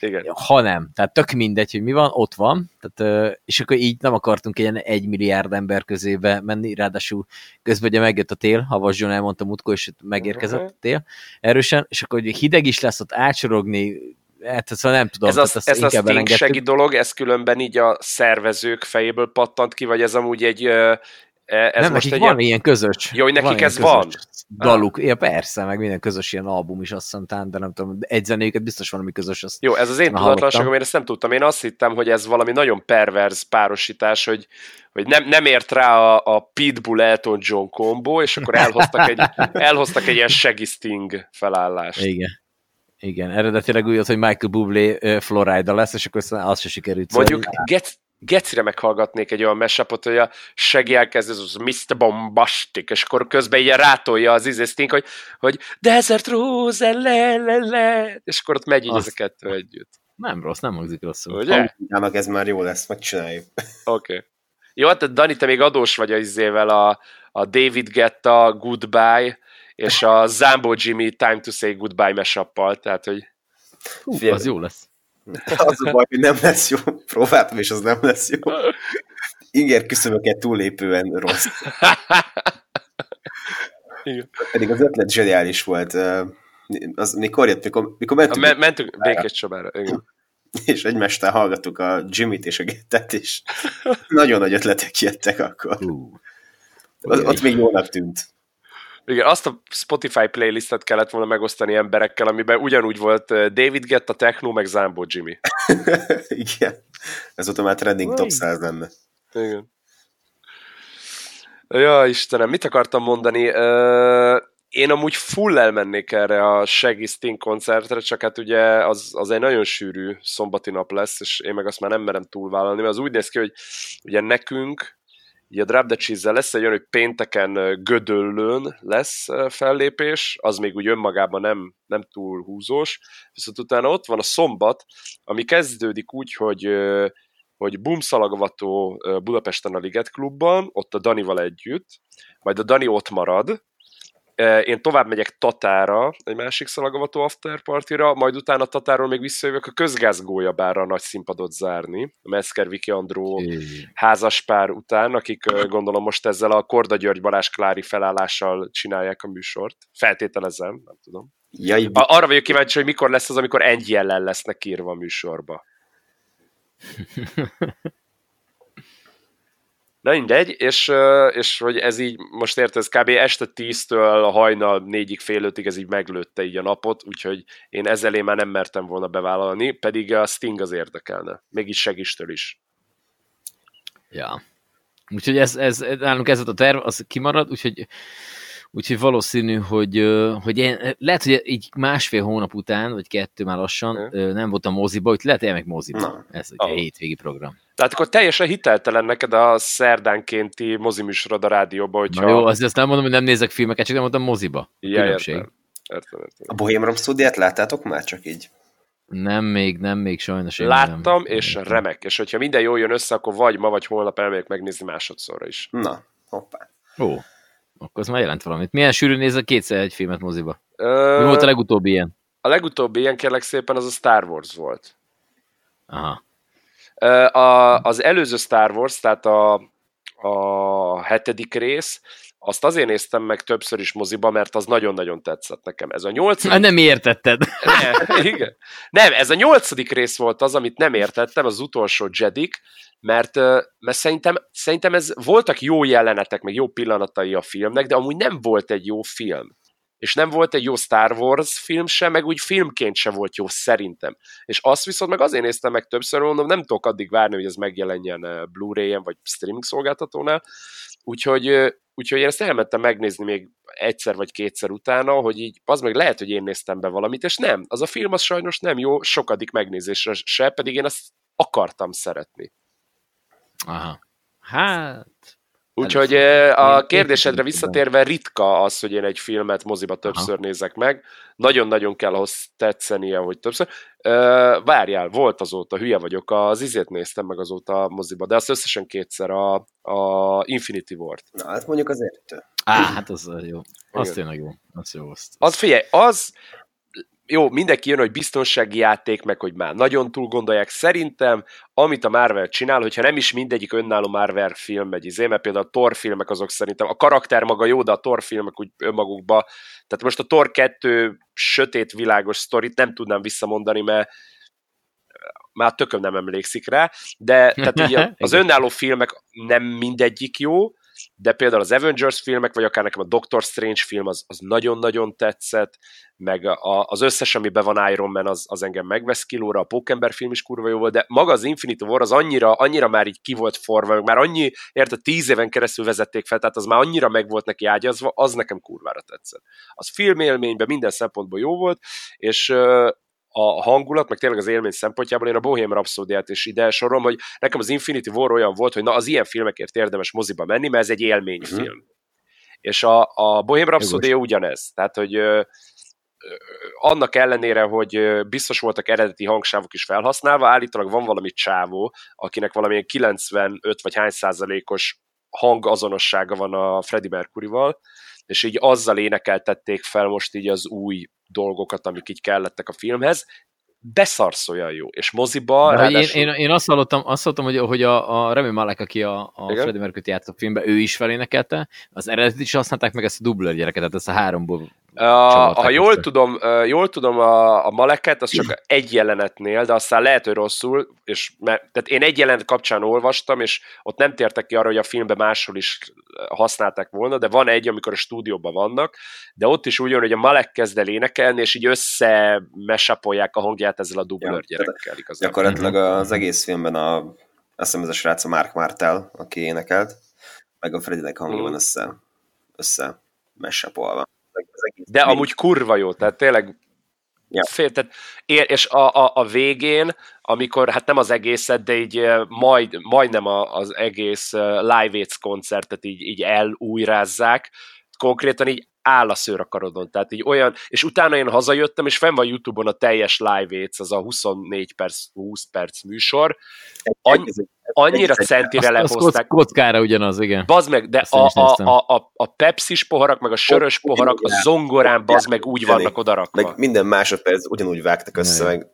igen. Ha nem. Tehát tök mindegy, hogy mi van, ott van. Tehát, és akkor így nem akartunk egy egy milliárd ember közébe menni, ráadásul közben ugye megjött a tél, Havas John elmondta mutkó, és megérkezett a tél erősen, és akkor hogy hideg is lesz ott átsorogni, hát szóval nem tudom. Ez, az, ez a sting dolog, ez különben így a szervezők fejéből pattant ki, vagy ez amúgy egy ez nem, most nekik egy van ilyen közös. Jó, hogy nekik van ez van? Daluk. Ah. Ja, persze, meg minden közös ilyen album is azt hiszem, de nem tudom, egy zenéjüket biztos van, ami közös. Azt Jó, ez az én tudatlanságom, én ezt nem tudtam. Én azt hittem, hogy ez valami nagyon perverz párosítás, hogy, hogy nem, nem ért rá a, a Pitbull Elton John kombó, és akkor elhoztak egy, elhoztak egy ilyen Shaggy Sting felállást. Igen. Igen, eredetileg úgy volt, hogy Michael Bublé Florida lesz, és akkor az se sikerült. Mondjuk, get, gecire meghallgatnék egy olyan mesapot, hogy a segi elkezd, ez az Mr. Bombastic, és akkor közben ilyen rátolja az izésztink, hogy, hogy Desert Rose, le, le, le, és akkor ott megy így Azt... a kettő együtt. Nem rossz, nem hangzik rosszul. Ugye? Annak ez már jó lesz, megcsináljuk. Oké. Okay. Jó, hát Dani, te még adós vagy az izével a, a David Getta Goodbye, és a Zambo Jimmy Time to Say Goodbye mesappal, tehát hogy... Hú, az jó lesz. Az a baj, hogy nem lesz jó. Próbáltam, és az nem lesz jó. Inger küszöböket túlépően rossz. Igen. Pedig az ötlet zseniális volt. Az mikor jött, mikor, mikor mentünk? Me- mentünk Békés Csabára, igen. És egymástal hallgattuk a Jimmy-t és a Gettet, és nagyon nagy ötletek jöttek akkor. Uh, ott még jónak tűnt. Igen, azt a Spotify playlistet kellett volna megosztani emberekkel, amiben ugyanúgy volt eh, David Getta, Techno, meg Zambo Jimmy. Igen. Ez ott már trending top 100 lenne. Igen. Ja, Istenem, mit akartam mondani? Uh, én amúgy full elmennék erre a Shaggy Sting koncertre, csak hát ugye az, az egy nagyon sűrű szombati nap lesz, és én meg azt már nem merem túlvállalni, mert az úgy néz ki, hogy ugye nekünk Ugye a Drop the cheese lesz egy olyan, hogy pénteken Gödöllőn lesz fellépés, az még úgy önmagában nem, nem túl húzós, viszont utána ott van a szombat, ami kezdődik úgy, hogy hogy bumszalagvató Budapesten a Liget klubban, ott a Danival együtt, majd a Dani ott marad, én tovább megyek Tatára, egy másik szalagavató afterpartira, majd utána Tatáról még visszajövök a közgázgólyabára a nagy színpadot zárni, a Metzger Viki Andró házaspár után, akik gondolom most ezzel a Korda György Balázs Klári felállással csinálják a műsort. Feltételezem, nem tudom. Jaj, Arra vagyok kíváncsi, hogy mikor lesz az, amikor egy jellel lesznek írva a műsorba. Na mindegy, és, és hogy ez így, most érted, ez kb. este 10-től a hajnal 4-ig fél ötig ez így meglőtte így a napot, úgyhogy én ezzel én már nem mertem volna bevállalni, pedig a Sting az érdekelne. Mégis segistől is. Ja. Úgyhogy ez, ez, nálunk ez volt a terv, az kimarad, úgyhogy Úgyhogy valószínű, hogy, hogy én, lehet, hogy így másfél hónap után, vagy kettő már lassan hmm. nem voltam moziba, hogy lehet elmek moziba. Na. Ez egy oh. hétvégi program. Tehát akkor teljesen hiteltelen neked a szerdánkénti moziműsorod a rádióban, hogyha... Na jó, azért azt nem mondom, hogy nem nézek filmeket, csak nem mondtam moziba. Ja, értem. Értem, értem. A Bohém Rhapsody-et láttátok már csak így? Nem még, nem még sajnos. Én Láttam, nem. és értem. remek. És hogyha minden jól jön össze, akkor vagy ma, vagy holnap elmegyek megnézni másodszorra is. Na, hoppá. Ó, akkor az már jelent valamit. Milyen sűrűn nézel kétszer egy filmet moziba? Ö... Mi volt a legutóbbi ilyen? A legutóbbi ilyen, kérlek szépen, az a Star Wars volt. Aha. A, az előző Star Wars, tehát a, a hetedik rész, azt azért néztem meg többször is moziba, mert az nagyon-nagyon tetszett nekem. Ez a nyolcadik... Hát nem értetted. Nem, igen. Nem, ez a nyolcadik rész volt az, amit nem értettem, az utolsó Jedik, mert, mert szerintem, szerintem ez voltak jó jelenetek, meg jó pillanatai a filmnek, de amúgy nem volt egy jó film és nem volt egy jó Star Wars film sem, meg úgy filmként se volt jó szerintem. És azt viszont meg azért néztem meg többször, mondom, nem tudok addig várni, hogy ez megjelenjen eh, Blu-ray-en, vagy streaming szolgáltatónál, úgyhogy, eh, úgyhogy én ezt elmentem megnézni még egyszer vagy kétszer utána, hogy így az meg lehet, hogy én néztem be valamit, és nem, az a film az sajnos nem jó sokadik megnézésre se, pedig én ezt akartam szeretni. Aha. Hát, Úgyhogy a kérdésedre visszatérve ritka az, hogy én egy filmet moziba többször Aha. nézek meg. Nagyon-nagyon kell ahhoz tetszenie, hogy többször. Várjál, volt azóta, hülye vagyok, az izét néztem meg azóta a moziba, de azt összesen kétszer a, a Infinity War-t. Na, hát mondjuk azért. Á, hát az jó. Az tényleg jó. Az jó. Azt, az figyelj, az jó, mindenki jön, hogy biztonsági játék, meg hogy már nagyon túl gondolják. Szerintem, amit a Marvel csinál, hogyha nem is mindegyik önálló Marvel film megy, izé, mert például a Thor filmek azok szerintem, a karakter maga jó, de a Thor filmek úgy önmagukba, tehát most a Thor 2 sötét világos sztorit nem tudnám visszamondani, mert már tököm nem emlékszik rá, de tehát ugye az önálló filmek nem mindegyik jó, de például az Avengers filmek, vagy akár nekem a Doctor Strange film, az, az nagyon-nagyon tetszett, meg a, az összes, amiben van Iron Man, az, az engem megvesz kilóra, a Pókember film is kurva jó volt, de maga az Infinity War az annyira, annyira már így ki volt forva, már annyi, érted, tíz éven keresztül vezették fel, tehát az már annyira meg volt neki ágyazva, az nekem kurvára tetszett. Az filmélményben minden szempontból jó volt, és a hangulat, meg tényleg az élmény szempontjából én a Bohém rhapsody is ide sorom, hogy nekem az Infinity War olyan volt, hogy na az ilyen filmekért érdemes moziba menni, mert ez egy élményfilm. Uh-huh. És a, a Bohém Rhapsody ugyanez. Tehát, hogy ö, annak ellenére, hogy biztos voltak eredeti hangsávok is felhasználva, állítólag van valami csávó, akinek valamilyen 95 vagy hány százalékos hangazonossága van a Freddie Mercury-val, és így azzal énekeltették fel most így az új dolgokat, amik így kellettek a filmhez, beszarsz olyan jó, és moziba... Ráadásul... Én, én, én, azt hallottam, azt hallottam hogy, hogy a, a Remy Malek, aki a, a Freddie Mercury játszott filmben, ő is felénekelte, az eredetit is használták meg ezt a dubler gyereket, tehát ezt a háromból a, ha jól tudom, jól tudom a, a Maleket, az csak egy jelenetnél, de aztán lehet, hogy rosszul, és mert, tehát én egy jelenet kapcsán olvastam, és ott nem tértek ki arra, hogy a filmben máshol is használták volna, de van egy, amikor a stúdióban vannak, de ott is úgy van, hogy a Malek kezd el énekelni, és így összemesapolják a hangját ezzel a dublőr ja, gyerekkel. Igazából. Gyakorlatilag az egész filmben a, azt hiszem ez a srác a Mark Martel, aki énekelt, meg a Freddynek hangja mm. van össze, össze mesapolva. De amúgy kurva jó, tehát tényleg Ja. Fél, tehát és a, a, a végén, amikor, hát nem az egészet, de így majd, majdnem az egész Live Aids koncertet így, így elújrázzák, konkrétan így áll a szőr a karodon, tehát így olyan, és utána én hazajöttem, és fenn van Youtube-on a teljes Live Aids, az a 24 perc, 20 perc műsor. Annyi... Annyira centire lehozták. Kockára ugyanaz, igen. Bazd meg, de a, a, a, a, a pepsis poharak, meg a sörös poharak, a zongorán bazd meg úgy vannak odarakva. Meg minden másodperc ugyanúgy vágtak össze, meg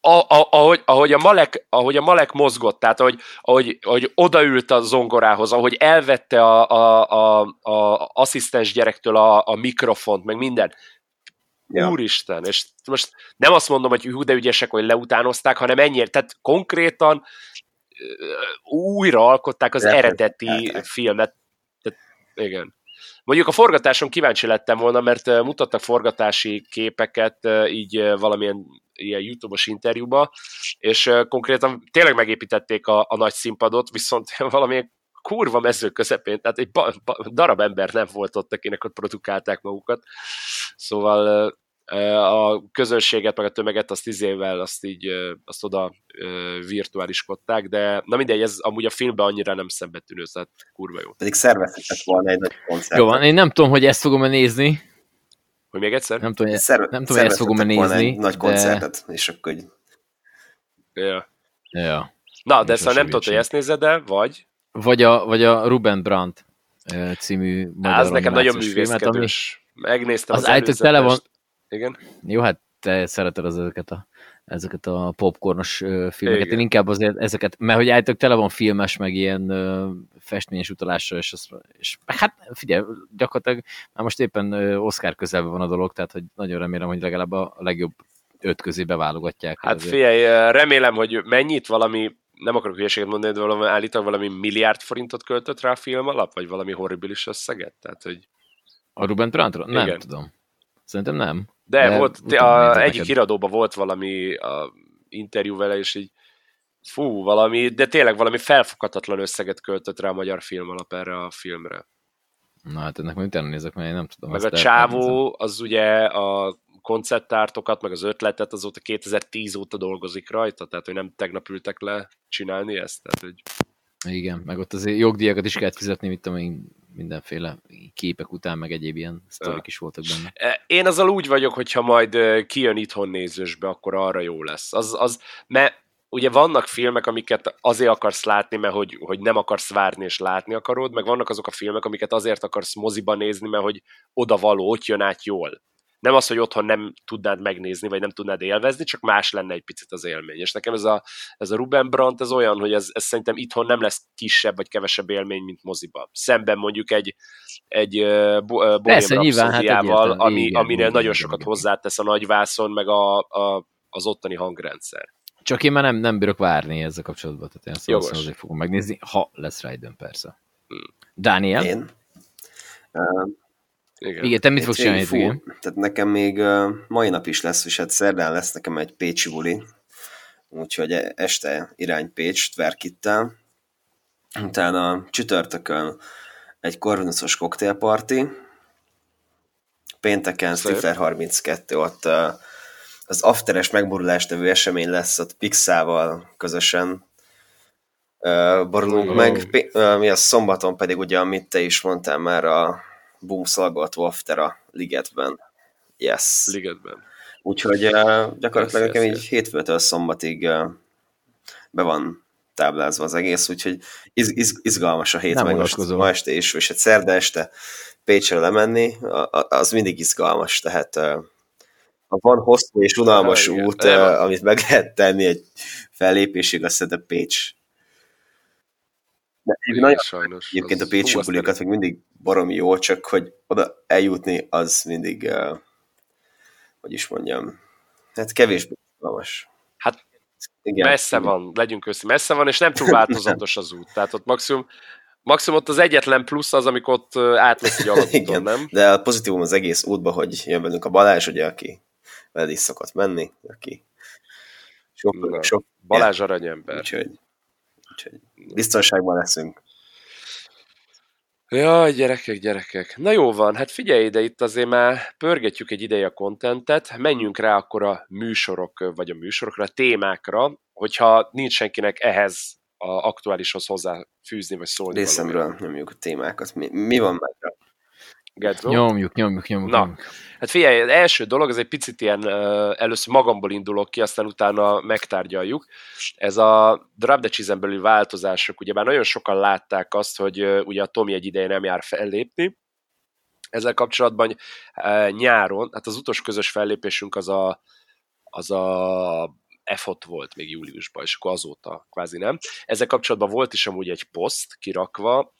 a, a, ahogy, ahogy, a Malek, ahogy a Malek mozgott, tehát ahogy, ahogy, ahogy odaült a zongorához, ahogy elvette a, a, a, a asszisztens gyerektől a, a mikrofont, meg minden. Ja. Úristen, és most nem azt mondom, hogy hú, de ügyesek, hogy leutánozták, hanem ennyire, tehát konkrétan újra alkották az eredeti filmet. Tehát, igen. Mondjuk a forgatáson kíváncsi lettem volna, mert mutattak forgatási képeket így valamilyen ilyen YouTube-os interjúba, és konkrétan tényleg megépítették a, a nagy színpadot, viszont valamilyen kurva mező közepén, tehát egy ba, ba, darab ember nem volt ott, akinek ott produkálták magukat. Szóval a közönséget, meg a tömeget azt évvel azt így, azt oda virtuáliskodták, de na mindegy, ez amúgy a filmben annyira nem szembetűnő, tehát kurva jó. Pedig szervezhetek volna egy nagy koncert. Jó van, én nem tudom, hogy ezt fogom-e nézni. Hogy még egyszer? Nem tudom, Szerve, nem tudom hogy ezt fogom-e nézni. Egy nagy koncertet, de... és akkor így... Ja. Ja. Na, de szóval nem tudod, hogy ezt nézed el, vagy? Vagy a, vagy a Ruben Brandt című magyar Az nekem nagyon művészkedős. Megnéztem az, az tele van, igen. Jó, hát te szereted az ezeket a, ezeket a popcornos filmeket. Igen. Én inkább azért ezeket, mert hogy állítok tele van filmes, meg ilyen festményes utalással, és, az, és hát figyelj, gyakorlatilag már most éppen Oscar közelben van a dolog, tehát hogy nagyon remélem, hogy legalább a legjobb öt közé beválogatják. Hát azért. figyelj, remélem, hogy mennyit valami nem akarok hülyeséget mondani, de valami, állítólag valami milliárd forintot költött rá a film alap, vagy valami horribilis összeget? Tehát, hogy... A Ruben Trantról? Nem Igen. tudom. Szerintem nem. De, de volt, a, egyik híradóban volt valami a interjú vele, és így fú, valami, de tényleg valami felfoghatatlan összeget költött rá a magyar film alap erre a filmre. Na hát ennek majd utána nézek, mert én nem tudom. Meg a csávó, az ugye a konceptártokat, meg az ötletet azóta 2010 óta dolgozik rajta, tehát hogy nem tegnap ültek le csinálni ezt. Tehát, hogy... Igen, meg ott azért jogdíjakat is kellett fizetni, mit tudom mindenféle képek után, meg egyéb ilyen sztorik is voltak benne. E, én azzal úgy vagyok, hogyha majd kijön itthon nézősbe, akkor arra jó lesz. Az, az, mert ugye vannak filmek, amiket azért akarsz látni, mert hogy, hogy nem akarsz várni és látni akarod, meg vannak azok a filmek, amiket azért akarsz moziban nézni, mert hogy oda való, ott jön át jól nem az, hogy otthon nem tudnád megnézni, vagy nem tudnád élvezni, csak más lenne egy picit az élmény. És nekem ez a, ez a Ruben Brandt, ez olyan, hogy ez, ez szerintem itthon nem lesz kisebb vagy kevesebb élmény, mint moziba. Szemben mondjuk egy, egy uh, Bohém hát ami, igen, aminél igen, nagyon igen, sokat igen. hozzátesz a nagyvászon, meg a, a, az ottani hangrendszer. Csak én már nem, nem bírok várni ezzel kapcsolatban, tehát én szóval azért fogom megnézni, ha lesz rá időm persze. Hmm. Dániel? Én? Uh, igen. igen, te mit fogsz csinálni? Igen? Tehát nekem még uh, mai nap is lesz, és hát szerdán lesz nekem egy Pécsi buli, úgyhogy este irány Pécs, Tverkittel. Utána csütörtökön egy korvinuszos koktélparti, pénteken Stifler 32, ott uh, az afteres megborulás nevű esemény lesz, ott Pixával közösen uh, borulunk oh. meg. Uh, mi a szombaton pedig ugye, amit te is mondtál már, a boomszalgató after a ligetben. Yes. Ligetben. Úgyhogy uh, gyakorlatilag nekem így hétfőtől szombatig uh, be van táblázva az egész, úgyhogy iz, iz, izgalmas a hét, Nem meg most ma este is, és egy szerda este Pécsre lemenni, az mindig izgalmas, tehát uh, van hosszú és unalmas ah, út, uh, amit meg lehet tenni egy fellépésig, azt szerintem Pécs de Igen, nagyon sajnos. Egyébként a pécsi buliakat még mindig baromi jó, csak hogy oda eljutni, az mindig, uh, hogy is mondjam, hát kevésbé izgalmas. Hát igen. messze van, legyünk össze, messze van, és nem túl változatos az út. Tehát ott maximum, maximum ott az egyetlen plusz az, amikor ott átmész egy alapúton, nem? De a pozitívum az egész útban, hogy jön velünk a Balázs, ugye, aki veled is szokott menni, aki sok, Na, sok Balázs aranyember. Úgyhogy úgyhogy biztonságban leszünk. Jaj, gyerekek, gyerekek. Na jó van, hát figyelj ide, itt azért már pörgetjük egy ideje a kontentet, menjünk rá akkor a műsorok, vagy a műsorokra, a témákra, hogyha nincs senkinek ehhez a aktuálishoz hozzá fűzni, vagy szólni. Részemről nyomjuk a témákat. Mi, mi van meg? Gedzo. Nyomjuk, nyomjuk, nyomjuk. Na, nyomjuk. hát figyelj, az első dolog, ez egy picit ilyen, először magamból indulok ki, aztán utána megtárgyaljuk. Ez a Drop the belül változások, ugye már nagyon sokan látták azt, hogy ugye a Tomi egy ideje nem jár fellépni, ezzel kapcsolatban nyáron, hát az utolsó közös fellépésünk az a, az a EFOT volt még júliusban, és akkor azóta kvázi nem. Ezzel kapcsolatban volt is amúgy egy poszt kirakva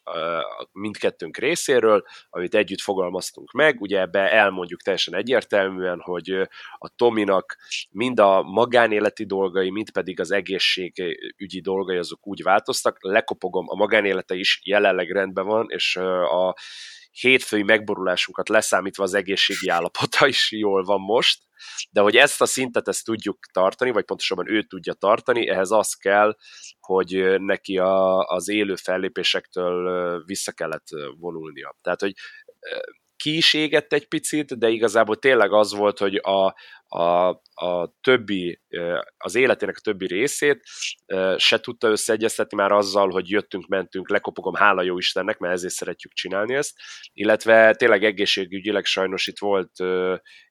mindkettőnk részéről, amit együtt fogalmaztunk meg, ugye ebbe elmondjuk teljesen egyértelműen, hogy a Tominak mind a magánéleti dolgai, mind pedig az egészségügyi dolgai azok úgy változtak, lekopogom, a magánélete is jelenleg rendben van, és a hétfői megborulásunkat leszámítva az egészségi állapota is jól van most, de hogy ezt a szintet ezt tudjuk tartani, vagy pontosabban ő tudja tartani, ehhez az kell, hogy neki a, az élő fellépésektől vissza kellett vonulnia. Tehát, hogy ki is égett egy picit, de igazából tényleg az volt, hogy a, a, a többi, az életének a többi részét se tudta összeegyeztetni már azzal, hogy jöttünk, mentünk, lekopogom, hála jó Istennek, mert ezért szeretjük csinálni ezt, illetve tényleg egészségügyileg sajnos itt volt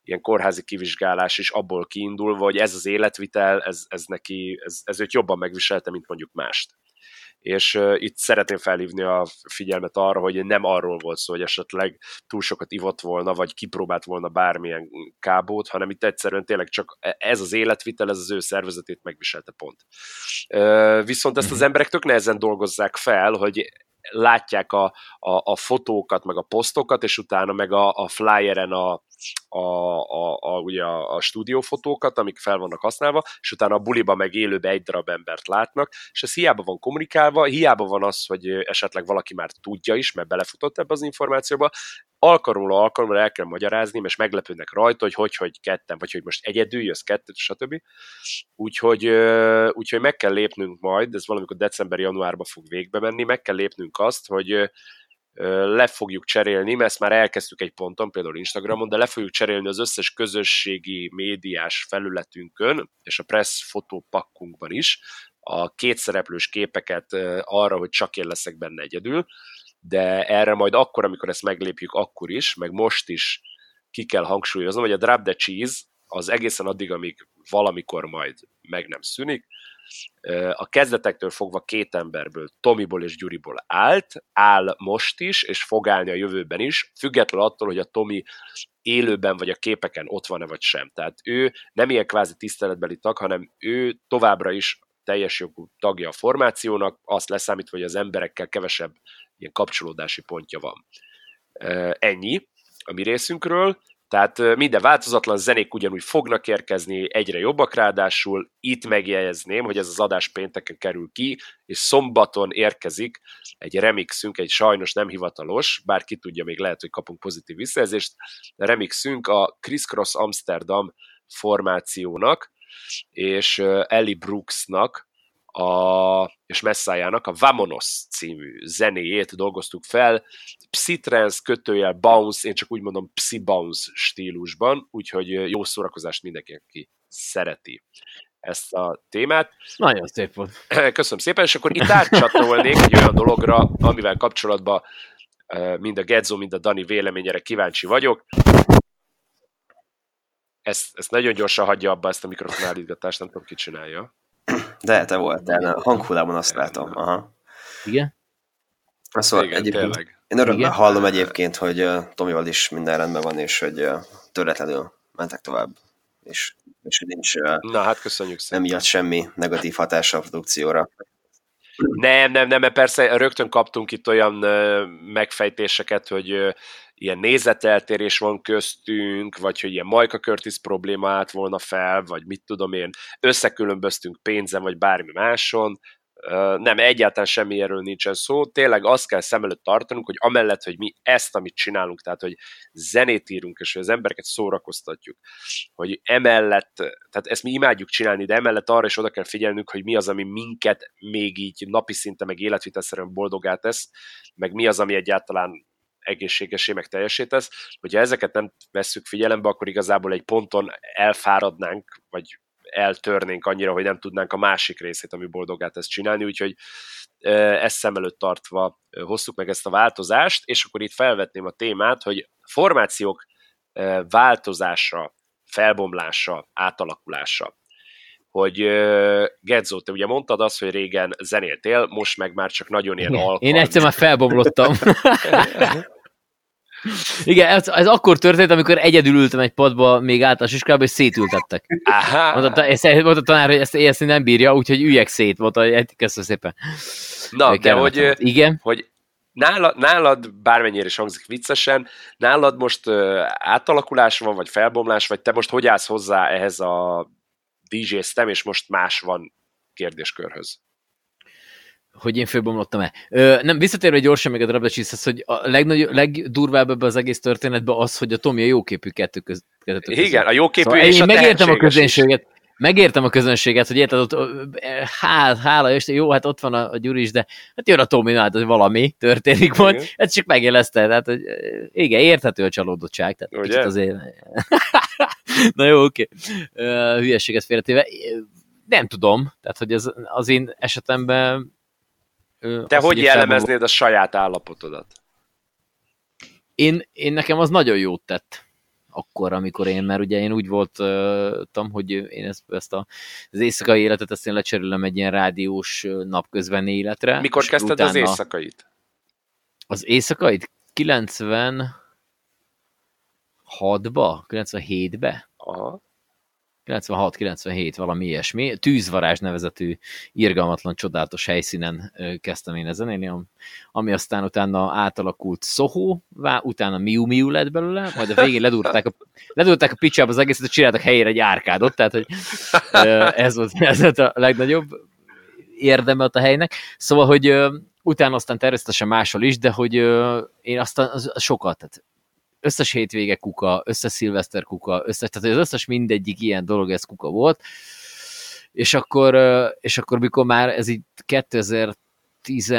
ilyen kórházi kivizsgálás is abból kiindulva, hogy ez az életvitel, ez, ez neki, ez, ez őt jobban megviselte, mint mondjuk mást és itt szeretném felhívni a figyelmet arra, hogy nem arról volt szó, hogy esetleg túl sokat ivott volna, vagy kipróbált volna bármilyen kábót, hanem itt egyszerűen tényleg csak e, ez az életvitel, ez az ő szervezetét megviselte pont. Viszont ezt az mhm. emberek tök nehezen dolgozzák fel, hogy látják a, a, a fotókat, meg a posztokat, és utána meg a, a flyeren a, a, a, a, ugye a, a stúdiófotókat, amik fel vannak használva, és utána a buliba meg élőbe egy darab embert látnak, és ez hiába van kommunikálva, hiába van az, hogy esetleg valaki már tudja is, mert belefutott ebbe az információba, alkalomról alkalomra el kell magyarázni, és meglepődnek rajta, hogy hogy, hogy ketten, vagy hogy most egyedül jössz kettőt, stb. Úgyhogy, úgyhogy meg kell lépnünk majd, ez valamikor december-januárban fog végbe menni, meg kell lépnünk azt, hogy le fogjuk cserélni, mert ezt már elkezdtük egy ponton, például Instagramon, de le fogjuk cserélni az összes közösségi médiás felületünkön, és a press fotópakkunkban is, a kétszereplős képeket arra, hogy csak én leszek benne egyedül, de erre majd akkor, amikor ezt meglépjük, akkor is, meg most is ki kell hangsúlyoznom, hogy a Drop the Cheese az egészen addig, amíg valamikor majd meg nem szűnik, a kezdetektől fogva két emberből, Tomiból és Gyuriból állt, áll most is, és fog állni a jövőben is, függetlenül attól, hogy a Tomi élőben vagy a képeken ott van-e vagy sem. Tehát ő nem ilyen kvázi tiszteletbeli tag, hanem ő továbbra is teljes jogú tagja a formációnak, azt leszámítva, hogy az emberekkel kevesebb ilyen kapcsolódási pontja van. Ennyi a mi részünkről, tehát minden változatlan, zenék ugyanúgy fognak érkezni, egyre jobbak ráadásul. Itt megjegyezném, hogy ez az adás pénteken kerül ki, és szombaton érkezik egy remixünk, egy sajnos nem hivatalos, bár ki tudja, még lehet, hogy kapunk pozitív visszajelzést, remixünk a Chris Cross Amsterdam formációnak, és Ellie Brooksnak a, és Messájának a Vamonos című zenéjét dolgoztuk fel, Psytrance kötőjel bounce, én csak úgy mondom Psy bounce stílusban, úgyhogy jó szórakozást mindenki, aki szereti ezt a témát. Nagyon szép volt. Köszönöm szépen, és akkor itt átcsatolnék egy olyan dologra, amivel kapcsolatban mind a Gedzo, mind a Dani véleményére kíváncsi vagyok. Ezt, ezt nagyon gyorsan hagyja abba ezt a mikrofon állítgatást, nem tudom, ki csinálja. De te voltál, a hanghullában azt látom. Aha. Igen? Szóval Igen, egyébként, tényleg. Én örömmel Igen? hallom egyébként, hogy uh, Tomival is minden rendben van, és hogy uh, töretlenül mentek tovább, és, és hogy nincs uh, Na, hát köszönjük szépen. miatt semmi negatív hatása a produkcióra. Nem, nem, nem, mert persze rögtön kaptunk itt olyan uh, megfejtéseket, hogy uh, ilyen nézeteltérés van köztünk, vagy hogy ilyen Majka Curtis probléma állt volna fel, vagy mit tudom én, összekülönböztünk pénzen, vagy bármi máson, nem, egyáltalán semmi erről nincsen szó, tényleg azt kell szem előtt tartanunk, hogy amellett, hogy mi ezt, amit csinálunk, tehát, hogy zenét írunk, és hogy az embereket szórakoztatjuk, hogy emellett, tehát ezt mi imádjuk csinálni, de emellett arra is oda kell figyelnünk, hogy mi az, ami minket még így napi szinte, meg életvitelszerűen boldogá tesz, meg mi az, ami egyáltalán egészségesé, meg teljesé. Hogyha ezeket nem vesszük figyelembe, akkor igazából egy ponton elfáradnánk, vagy eltörnénk annyira, hogy nem tudnánk a másik részét, ami boldogát ezt csinálni, úgyhogy ezt szem előtt tartva hoztuk meg ezt a változást, és akkor itt felvetném a témát, hogy formációk változása, felbomlása, átalakulása. Hogy Gedzo, te ugye mondtad azt, hogy régen zenéltél, most meg már csak nagyon ilyen alkalmi. Én egyszer már felbomlottam. Igen, ez, ez akkor történt, amikor egyedül ültem egy padba még általános iskolában, és szétültettek. Mondta, ezt, mondta a tanár, hogy ezt, ezt nem bírja, úgyhogy üljek szét, mondta, hogy köszönöm szépen. Na, de hogy, igen? hogy nálad, nálad, bármennyire is hangzik viccesen, nálad most uh, átalakulás van, vagy felbomlás, vagy te most hogy állsz hozzá ehhez a DJ STEM, és most más van kérdéskörhöz? hogy én főbomlottam el. Ö, nem, visszatérve gyorsan még a Drabacsiszhez, hogy a legnagy, legdurvább ebbe az egész történetben az, hogy a Tomi a jóképű kettő között. Igen, a jóképű szóval és én a megértem a közönséget, megértem a közönséget, hogy érted, ott, hál, hála, és jó, hát ott van a, a Gyuri is, de hát jön a Tomi, hát hogy valami történik majd, ez csak megélezte, tehát, hogy igen, érthető a csalódottság, tehát Ugye? azért. Na jó, oké. Okay. Hülyességet félretéve. Nem tudom, tehát, hogy ez az én esetemben te hogy jellemeznéd a saját állapotodat? Én, én nekem az nagyon jót tett akkor, amikor én, mert ugye én úgy voltam, hogy én ezt, ezt a, az éjszakai életet ezt én lecserélem egy ilyen rádiós napközben életre. Mikor kezdted az éjszakait? Az éjszakait? 96-ba? 97-be? Aha. 96-97, valami ilyesmi. Tűzvarázs nevezetű irgalmatlan, csodálatos helyszínen kezdtem én ezen, én, ami aztán utána átalakult Soho, utána Miu Miu lett belőle, majd a végén ledurták a, ledurták a picsába az egészet, és csináltak helyére egy árkádot, tehát hogy ez volt, ez volt a legnagyobb érdeme a helynek. Szóval, hogy utána aztán természetesen máshol is, de hogy én aztán az, az sokat, tehát összes hétvége kuka, összes szilveszter kuka, összes, tehát az összes mindegyik ilyen dolog, ez kuka volt, és akkor, és akkor mikor már ez így 2010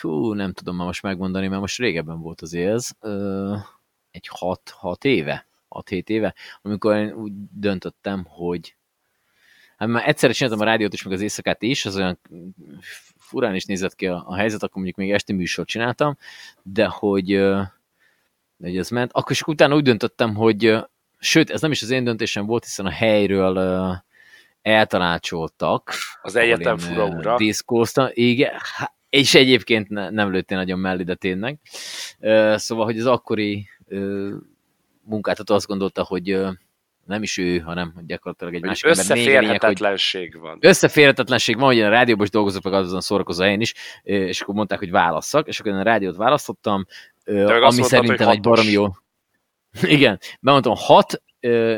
hú, nem tudom már most megmondani, mert most régebben volt az ez, egy 6, 6 éve, 6-7 éve, amikor én úgy döntöttem, hogy hát már egyszerre csináltam a rádiót is, meg az éjszakát is, az olyan furán is nézett ki a, a helyzet, akkor mondjuk még esti műsort csináltam, de hogy, hogy ez ment. Akkor is utána úgy döntöttem, hogy sőt, ez nem is az én döntésem volt, hiszen a helyről eltanácsoltak. Az egyetem fura ura. Diszkóztam, igen, és egyébként ne, nem lőttél nagyon mellé, de tényleg. Szóval, hogy az akkori munkáltató azt gondolta, hogy nem is ő, hanem gyakorlatilag egy másik. Összeférhetetlenség van. Összeférhetetlenség van, hogy én a rádióban is dolgozok, meg azon szórakozó helyen is, és akkor mondták, hogy válasszak, és akkor én a rádiót választottam, De ami mondtad, szerintem egy baromi jó. Igen, bemondtam 6,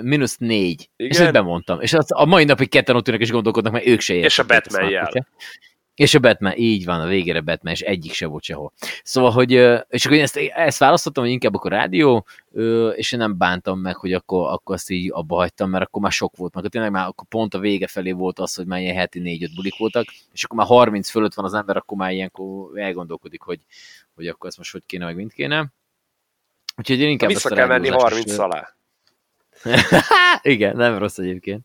mínusz 4, Igen? és ezt bemondtam. És az, a mai napig ketten ott ülnek és gondolkodnak, mert ők se értik. És a Batman jel. És a Batman, így van, a végére Batman, és egyik se volt sehol. Szóval, hogy, és akkor én ezt, ezt választottam, hogy inkább akkor rádió, és én nem bántam meg, hogy akkor, akkor azt így abba hagytam, mert akkor már sok volt, meg tényleg már akkor pont a vége felé volt az, hogy már ilyen heti négy-öt bulik voltak, és akkor már 30 fölött van az ember, akkor már ilyenkor elgondolkodik, hogy, hogy akkor ezt most hogy kéne, meg mint kéne. Úgyhogy én inkább Vissza kell menni 30 alá. Igen, nem rossz egyébként.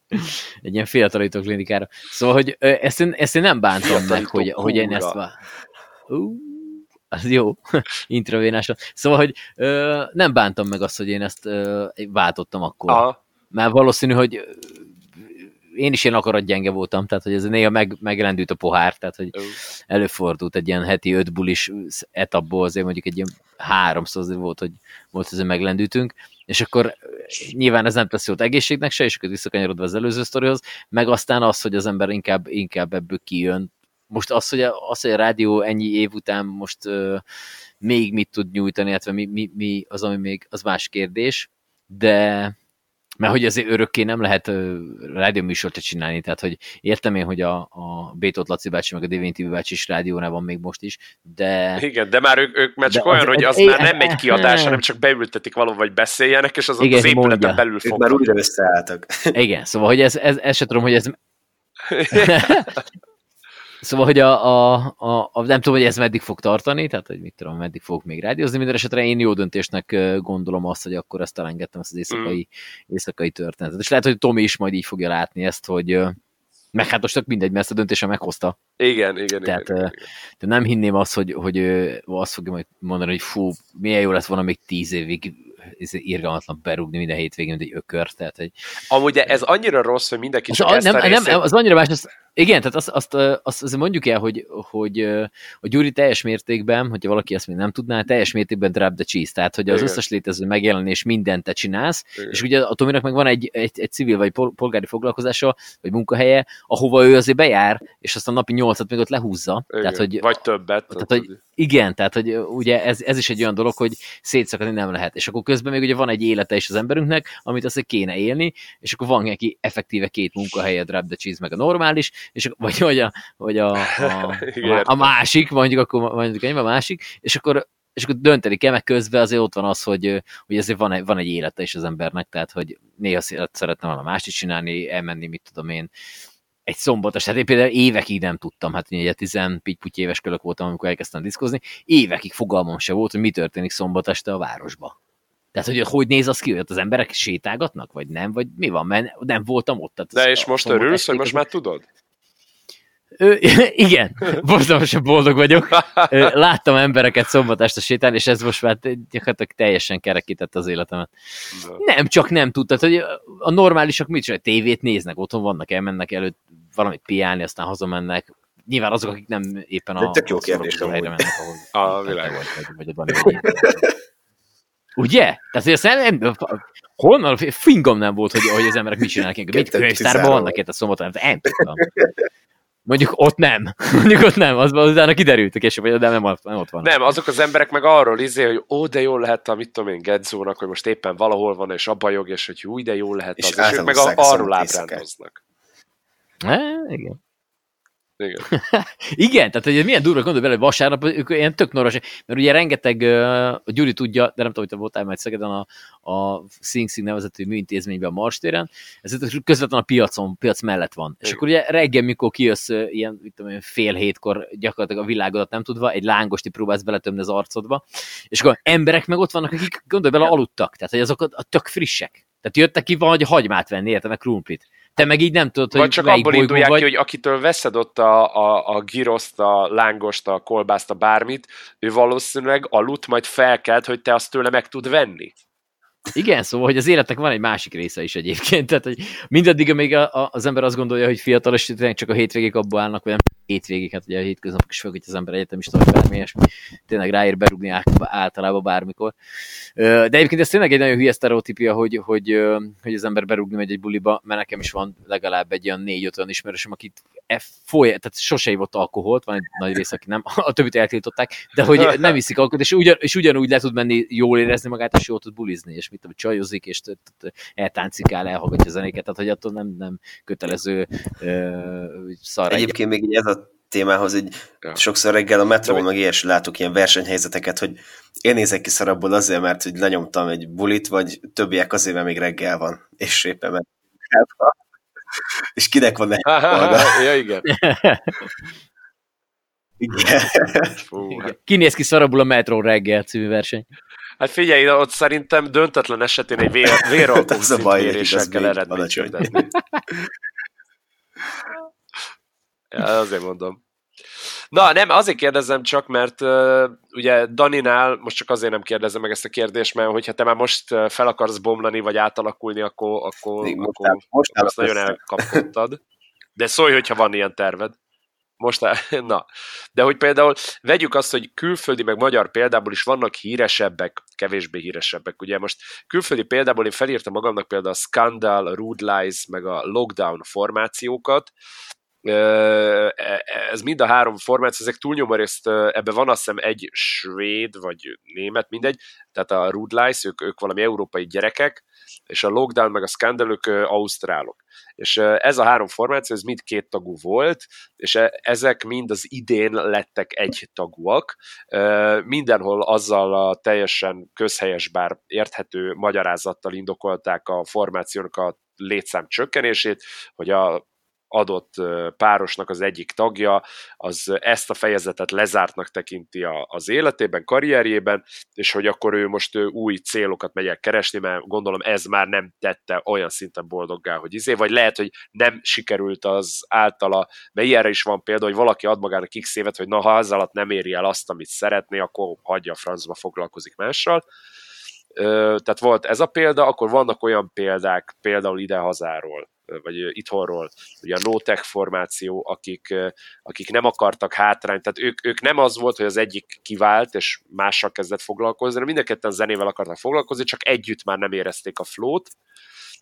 Egy ilyen fiatalító klinikára. Szóval, hogy ezt én, ezt én nem bántam meg, hogy, hogy én ezt. Uh, az jó, intravénásan. Szóval, hogy ö, nem bántam meg azt, hogy én ezt ö, váltottam akkor. Aha. Mert valószínű, hogy én is ilyen gyenge voltam, tehát hogy ez néha meg, megrendült a pohár, tehát hogy előfordult egy ilyen heti öt bulis etapból, azért mondjuk egy ilyen háromszor azért volt, hogy volt, hogy meglendültünk, és akkor nyilván ez nem tesz jót egészségnek se, és akkor visszakanyarodva az előző sztorihoz, meg aztán az, hogy az ember inkább, inkább ebből kijön. Most az, hogy a, az, hogy a rádió ennyi év után most uh, még mit tud nyújtani, illetve mi, mi, mi az, ami még, az más kérdés, de mert hogy azért örökké nem lehet rádióműsort csinálni, tehát hogy értem én, hogy a, a Bétot Laci bácsi, meg a Dévény Tibi bácsi is rádiónál van még most is, de... Igen, de már ők, ők mert csak olyan, az, hogy az, az már nem egy kiadás, hanem csak beültetik valahol, vagy beszéljenek, és az igen, az épületen belül fog. már újra összeálltak. Igen, szóval, hogy ez, ez, ez se tudom, hogy ez... Szóval, hogy a, a, a, a, nem tudom, hogy ez meddig fog tartani, tehát, hogy mit tudom, meddig fogok még rádiózni, minden esetre én jó döntésnek gondolom azt, hogy akkor ezt elengedtem, ezt az éjszakai, mm. éjszakai történetet. És lehet, hogy Tomi is majd így fogja látni ezt, hogy, Meg hát most mindegy, mert ezt a döntése meghozta. Igen, igen, Tehát, igen, igen. De nem hinném azt, hogy, hogy azt fogja majd mondani, hogy fú, milyen jó lett volna még tíz évig irgalmatlan berúgni minden hétvégén, mint egy ökör. Tehát, hogy... Amúgy ez annyira rossz, hogy mindenki csak ezt nem, a részét... nem, az annyira más, az, igen, tehát azt, azt, azt, azt mondjuk el, hogy, hogy a Gyuri teljes mértékben, hogyha valaki ezt még nem tudná, teljes mértékben drop the cheese, tehát hogy az Igen. összes létező megjelenés mindent te csinálsz, Igen. és ugye a Tominak meg van egy, egy, egy civil vagy polgári foglalkozása, vagy munkahelye, ahova ő azért bejár, és azt a napi nyolcat még ott lehúzza. Igen. Tehát, hogy, vagy többet. Tehát, hogy, igen, tehát hogy ugye ez, ez is egy olyan dolog, hogy szétszakadni nem lehet. És akkor közben még ugye van egy élete is az emberünknek, amit azt kéne élni, és akkor van neki effektíve két munkahelye, drop the cheese, meg a normális, és vagy, vagy, a, vagy a, a, a, a másik, mondjuk akkor mondjuk a másik, és akkor és akkor dönteni kell, meg közben azért ott van az, hogy, hogy azért van egy, van egy élete is az embernek, tehát hogy néha szeretne valami mást is csinálni, elmenni, mit tudom én, egy szombatos, hát én például évekig nem tudtam, hát ugye 10 éves kölök voltam, amikor elkezdtem diszkozni, évekig fogalmam se volt, hogy mi történik szombat este a városba. Tehát, hogy hogy néz az ki, hogy az emberek sétálgatnak, vagy nem, vagy mi van, mert nem voltam ott. Tehát De és most örülsz, hogy most már tudod? Ö, igen, borzalmasan boldog vagyok. Láttam embereket szombat este sétálni, és ez most már gyakorlatilag teljesen kerekített az életemet. De. Nem, csak nem tudtad, hogy a normálisak mit csinálják, tévét néznek, otthon vannak, elmennek előtt valamit piálni, aztán hazamennek. Nyilván azok, akik nem éppen a... Tök jó kérdés, helyre mennek, ahol a világ. Vagy, vagy, vagy, Ugye? Tehát, azt nem, honnan, fingom nem volt, hogy, hogy az emberek mit csinálnak. Mit könyvtárban vannak itt a szombaton? Nem tudtam. Mondjuk ott nem. Mondjuk ott nem, az, az utána kiderült később, hogy de nem, nem ott van. Nem, azok az emberek meg arról izé, hogy ó, de jól lehet a, mit tudom én, Gedzónak, hogy most éppen valahol van, és abba jog, és hogy úgy, de jól lehet az, és, és ők meg a, arról ábrándoznak. É, igen. Igen. Igen, tehát hogy milyen durva gondolj bele, hogy vasárnap ők ilyen tök noros, mert ugye rengeteg, a Gyuri tudja, de nem tudom, hogy te voltál majd Szegeden a, a Sing Sing nevezetű műintézményben a Marstéren, ez közvetlenül a piacon, piac mellett van. Igen. És akkor ugye reggel, mikor kijössz ilyen, mit tudom, fél hétkor gyakorlatilag a világodat nem tudva, egy lángosti próbálsz beletömni az arcodba, és akkor emberek meg ott vannak, akik gondolj bele aludtak, tehát hogy azok a, a tök frissek. Tehát jöttek ki vagy hagymát venni, érte, meg krumplit te meg így nem tudod, hogy Vagy csak abból indulják vagy... ki, hogy akitől veszed ott a, a, a giroszt, a lángost, a kolbászt, a bármit, ő valószínűleg aludt, majd felkelt, hogy te azt tőle meg tud venni. Igen, szóval, hogy az életnek van egy másik része is egyébként. Tehát, hogy mindaddig, amíg a, a, az ember azt gondolja, hogy fiatal, és csak a hétvégék abból állnak, vagy nem hétvégék, hát ugye a hétköznapok is hogy az ember egyetemista, vagy bármi ilyesmi, tényleg ráér berúgni általában bármikor. De egyébként ez tényleg egy nagyon hülye sztereotípia, hogy, hogy, hogy az ember berúgni megy egy buliba, mert nekem is van legalább egy olyan négy-öt olyan ismerősöm, akit e foly, tehát sose hívott alkoholt, van egy nagy rész, aki nem, a többit eltiltották, de hogy nem iszik alkoholt, és, ugyan, és ugyanúgy le tud menni jól érezni magát, és jól tud bulizni, és mit tudom, csajozik, és eltáncikál, elhallgatja zenéket, tehát hogy attól nem, nem kötelező szar. Egyébként még ez a témához, hogy ja. sokszor reggel a metrón meg ilyesmi látok ilyen versenyhelyzeteket, hogy én nézek ki szarabból azért, mert hogy lenyomtam egy bulit, vagy többiek azért, mert még reggel van, és éppen mert és kinek van egy Ja, igen. igen. Fú, hát. Kinéz ki szarabul a metró reggel című verseny. Hát figyelj, ott szerintem döntetlen esetén egy vér, véralkó szintméréssel kell eredményt kérdezni. azért mondom. Na, nem, azért kérdezem csak, mert uh, ugye Daninál, most csak azért nem kérdezem meg ezt a kérdést, mert hogyha te már most fel akarsz bomlani, vagy átalakulni, akkor, akkor, Még akkor, most, most akkor azt nagyon elkapkodtad. De szólj, hogyha van ilyen terved. Most, na. De hogy például vegyük azt, hogy külföldi meg magyar példából is vannak híresebbek, kevésbé híresebbek. Ugye most külföldi példából én felírtam magamnak például a Scandal, a Rude Lies, meg a Lockdown formációkat, ez mind a három formáció, ezek túlnyomó részt, ebben van azt hiszem egy svéd, vagy német, mindegy, tehát a Rudlice, ők, ők valami európai gyerekek, és a Lockdown meg a Scandal, ők ausztrálok. És ez a három formáció, ez mind két tagú volt, és e, ezek mind az idén lettek egy tagúak. Mindenhol azzal a teljesen közhelyes, bár érthető magyarázattal indokolták a formációnak a létszám csökkenését, hogy a adott párosnak az egyik tagja, az ezt a fejezetet lezártnak tekinti az életében, karrierjében, és hogy akkor ő most új célokat megy el keresni, mert gondolom ez már nem tette olyan szinten boldoggá, hogy izé, vagy lehet, hogy nem sikerült az általa, mert ilyenre is van példa, hogy valaki ad magának x évet, hogy na, ha az alatt nem éri el azt, amit szeretné, akkor hagyja a francba, foglalkozik mással. Tehát volt ez a példa, akkor vannak olyan példák, például ide hazáról, vagy itthonról, ugye a no-tech formáció, akik, akik nem akartak hátrányt, tehát ők, ők nem az volt, hogy az egyik kivált, és mással kezdett foglalkozni, hanem mind a ketten zenével akartak foglalkozni, csak együtt már nem érezték a flót,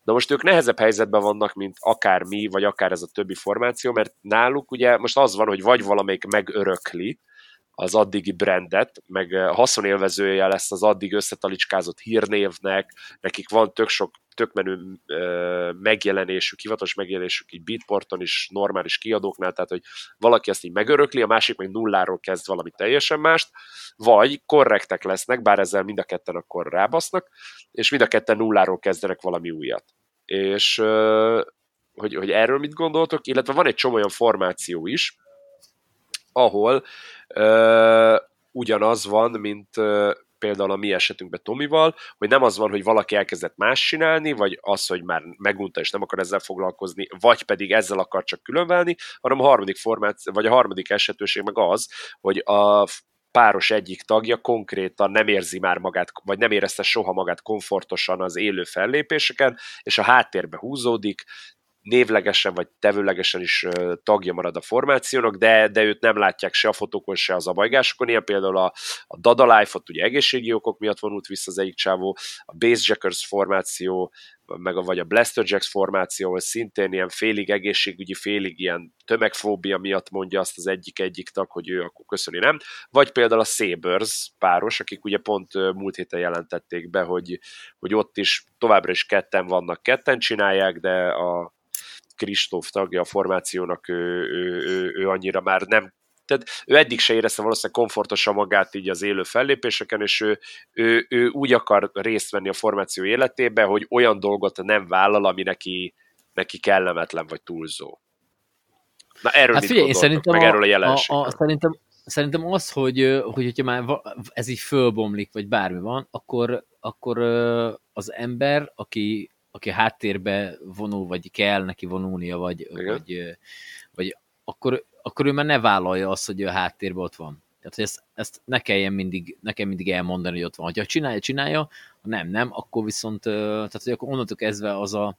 Na most ők nehezebb helyzetben vannak, mint akár mi, vagy akár ez a többi formáció, mert náluk ugye most az van, hogy vagy valamelyik megörökli, az addigi brandet, meg haszonélvezője lesz az addig összetalicskázott hírnévnek, nekik van tök sok tök menő megjelenésük, hivatalos megjelenésük így Beatporton is, normális kiadóknál, tehát hogy valaki ezt így megörökli, a másik meg nulláról kezd valami teljesen mást, vagy korrektek lesznek, bár ezzel mind a ketten akkor rábasznak, és mind a ketten nulláról kezdenek valami újat. És hogy, hogy erről mit gondoltok, illetve van egy csomó olyan formáció is, ahol uh, ugyanaz van, mint uh, például a mi esetünkben Tomival, hogy nem az van, hogy valaki elkezdett más csinálni, vagy az, hogy már megunta és nem akar ezzel foglalkozni, vagy pedig ezzel akar csak különválni, hanem a harmadik formát, vagy a harmadik esetőség meg az, hogy a páros egyik tagja konkrétan nem érzi már magát, vagy nem érezte soha magát komfortosan az élő fellépéseken, és a háttérbe húzódik, névlegesen vagy tevőlegesen is tagja marad a formációnak, de, de őt nem látják se a fotókon, se az abajgásokon. Ilyen például a, a Dada Life, ott ugye egészségi okok miatt vonult vissza az egyik csávó, a Bassjackers formáció, meg a, vagy a Blaster Jacks formáció, ahol szintén ilyen félig egészségügyi, félig ilyen tömegfóbia miatt mondja azt az egyik-egyik tag, hogy ő akkor köszöni nem. Vagy például a Sabers páros, akik ugye pont múlt héten jelentették be, hogy, hogy ott is továbbra is ketten vannak, ketten csinálják, de a Kristóf tagja a formációnak, ő, ő, ő, ő annyira már nem tehát ő eddig se érezte valószínűleg komfortosan magát így az élő fellépéseken, és ő, ő, ő úgy akar részt venni a formáció életébe, hogy olyan dolgot nem vállal, ami neki, neki kellemetlen vagy túlzó. Na erről hát figyelj, mit szerintem meg a, erről a jelenségről? A, a, szerintem, szerintem az, hogy, hogy hogyha már ez így fölbomlik, vagy bármi van, akkor, akkor az ember, aki aki a háttérbe vonul, vagy kell neki vonulnia, vagy, vagy, vagy akkor, akkor ő már ne vállalja azt, hogy a háttérben ott van. Tehát, hogy ezt, ezt ne kelljen mindig, nekem mindig elmondani, hogy ott van. Ha csinálja, csinálja, ha nem, nem, akkor viszont, tehát, hogy akkor onnantól kezdve az a,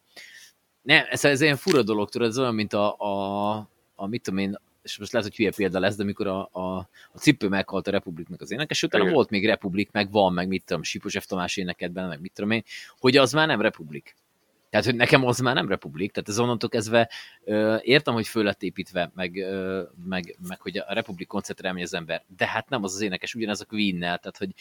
nem, ez, ez ilyen fura dolog, tudod, ez olyan, mint a, a, a mit tudom én, és most lehet, hogy hülye példa lesz, de amikor a, a, a cipő meghalt a Republiknak az énekes, utána Igen. volt még Republik, meg van, meg mit tudom, Sipos F. Tamás énekedben, meg mit tudom én, hogy az már nem Republik. Tehát, hogy nekem az már nem republik, tehát ez onnantól kezdve ö, értem, hogy föl lett építve, meg, ö, meg, meg, hogy a republik koncertre elmegy az ember, de hát nem az az énekes, ugyanez a Queen-nel, tehát hogy,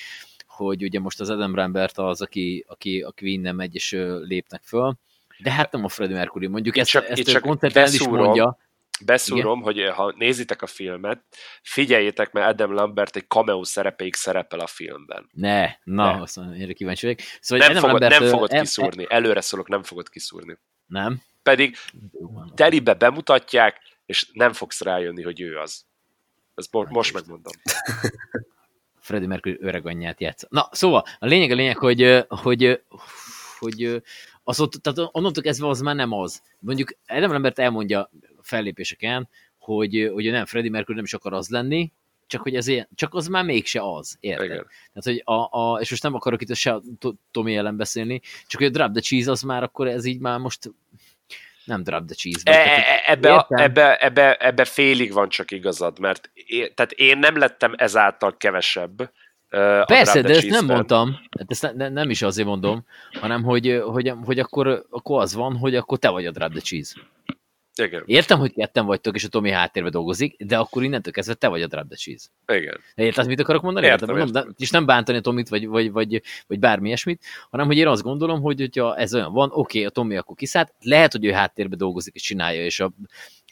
hogy ugye most az Adam Rambert az, aki, aki a Queen-nel megy és ö, lépnek föl, de hát nem a Freddie Mercury, mondjuk ezt, csak, ezt a koncerten is mondja, beszúrom, Igen? hogy eh, ha nézitek a filmet, figyeljétek, mert Adam Lambert egy cameo szerepeig szerepel a filmben. Ne, na, ne. azt mondja, kíváncsi vagyok. Szóval nem, fogod, Lambert, nem fogod em, kiszúrni, előre szólok, nem fogod kiszúrni. Nem? Pedig telibe bemutatják, és nem fogsz rájönni, hogy ő az. Ezt mo- most megmondom. Freddie Mercury öreg anyját játsz. Na, szóval, a lényeg a lényeg, hogy, hogy, hogy az ott, tehát onnantól kezdve az már nem az. Mondjuk Adam Lambert elmondja fellépéseken, hogy, hogy nem, Freddie Mercury nem is akar az lenni, csak hogy ez ilyen, csak az már mégse az, érted? Igen. Tehát, hogy a, a, és most nem akarok itt se Tomi ellen beszélni, csak hogy a Drop the Cheese az már akkor ez így már most nem Drop the Cheese. E, e ebbe, a, ebbe, ebbe, ebbe félig van csak igazad, mert én, tehát én nem lettem ezáltal kevesebb, Persze, de ezt nem mondtam, hát ezt ne, nem is azért mondom, hanem hogy, hogy, hogy akkor, akkor az van, hogy akkor te vagy a Drop the Cheese. Igen. Értem, hogy ketten vagytok, és a Tomi háttérbe dolgozik, de akkor innentől kezdve te vagy a Drop the Cheese. Igen. Érted, mit akarok mondani? Értem, értem. értem. És nem bántani a Tomit, vagy, vagy, vagy, vagy bármi ilyesmit, hanem hogy én azt gondolom, hogy hogyha ez olyan van, oké, okay, a Tomi akkor kiszállt, lehet, hogy ő háttérbe dolgozik és csinálja, és a,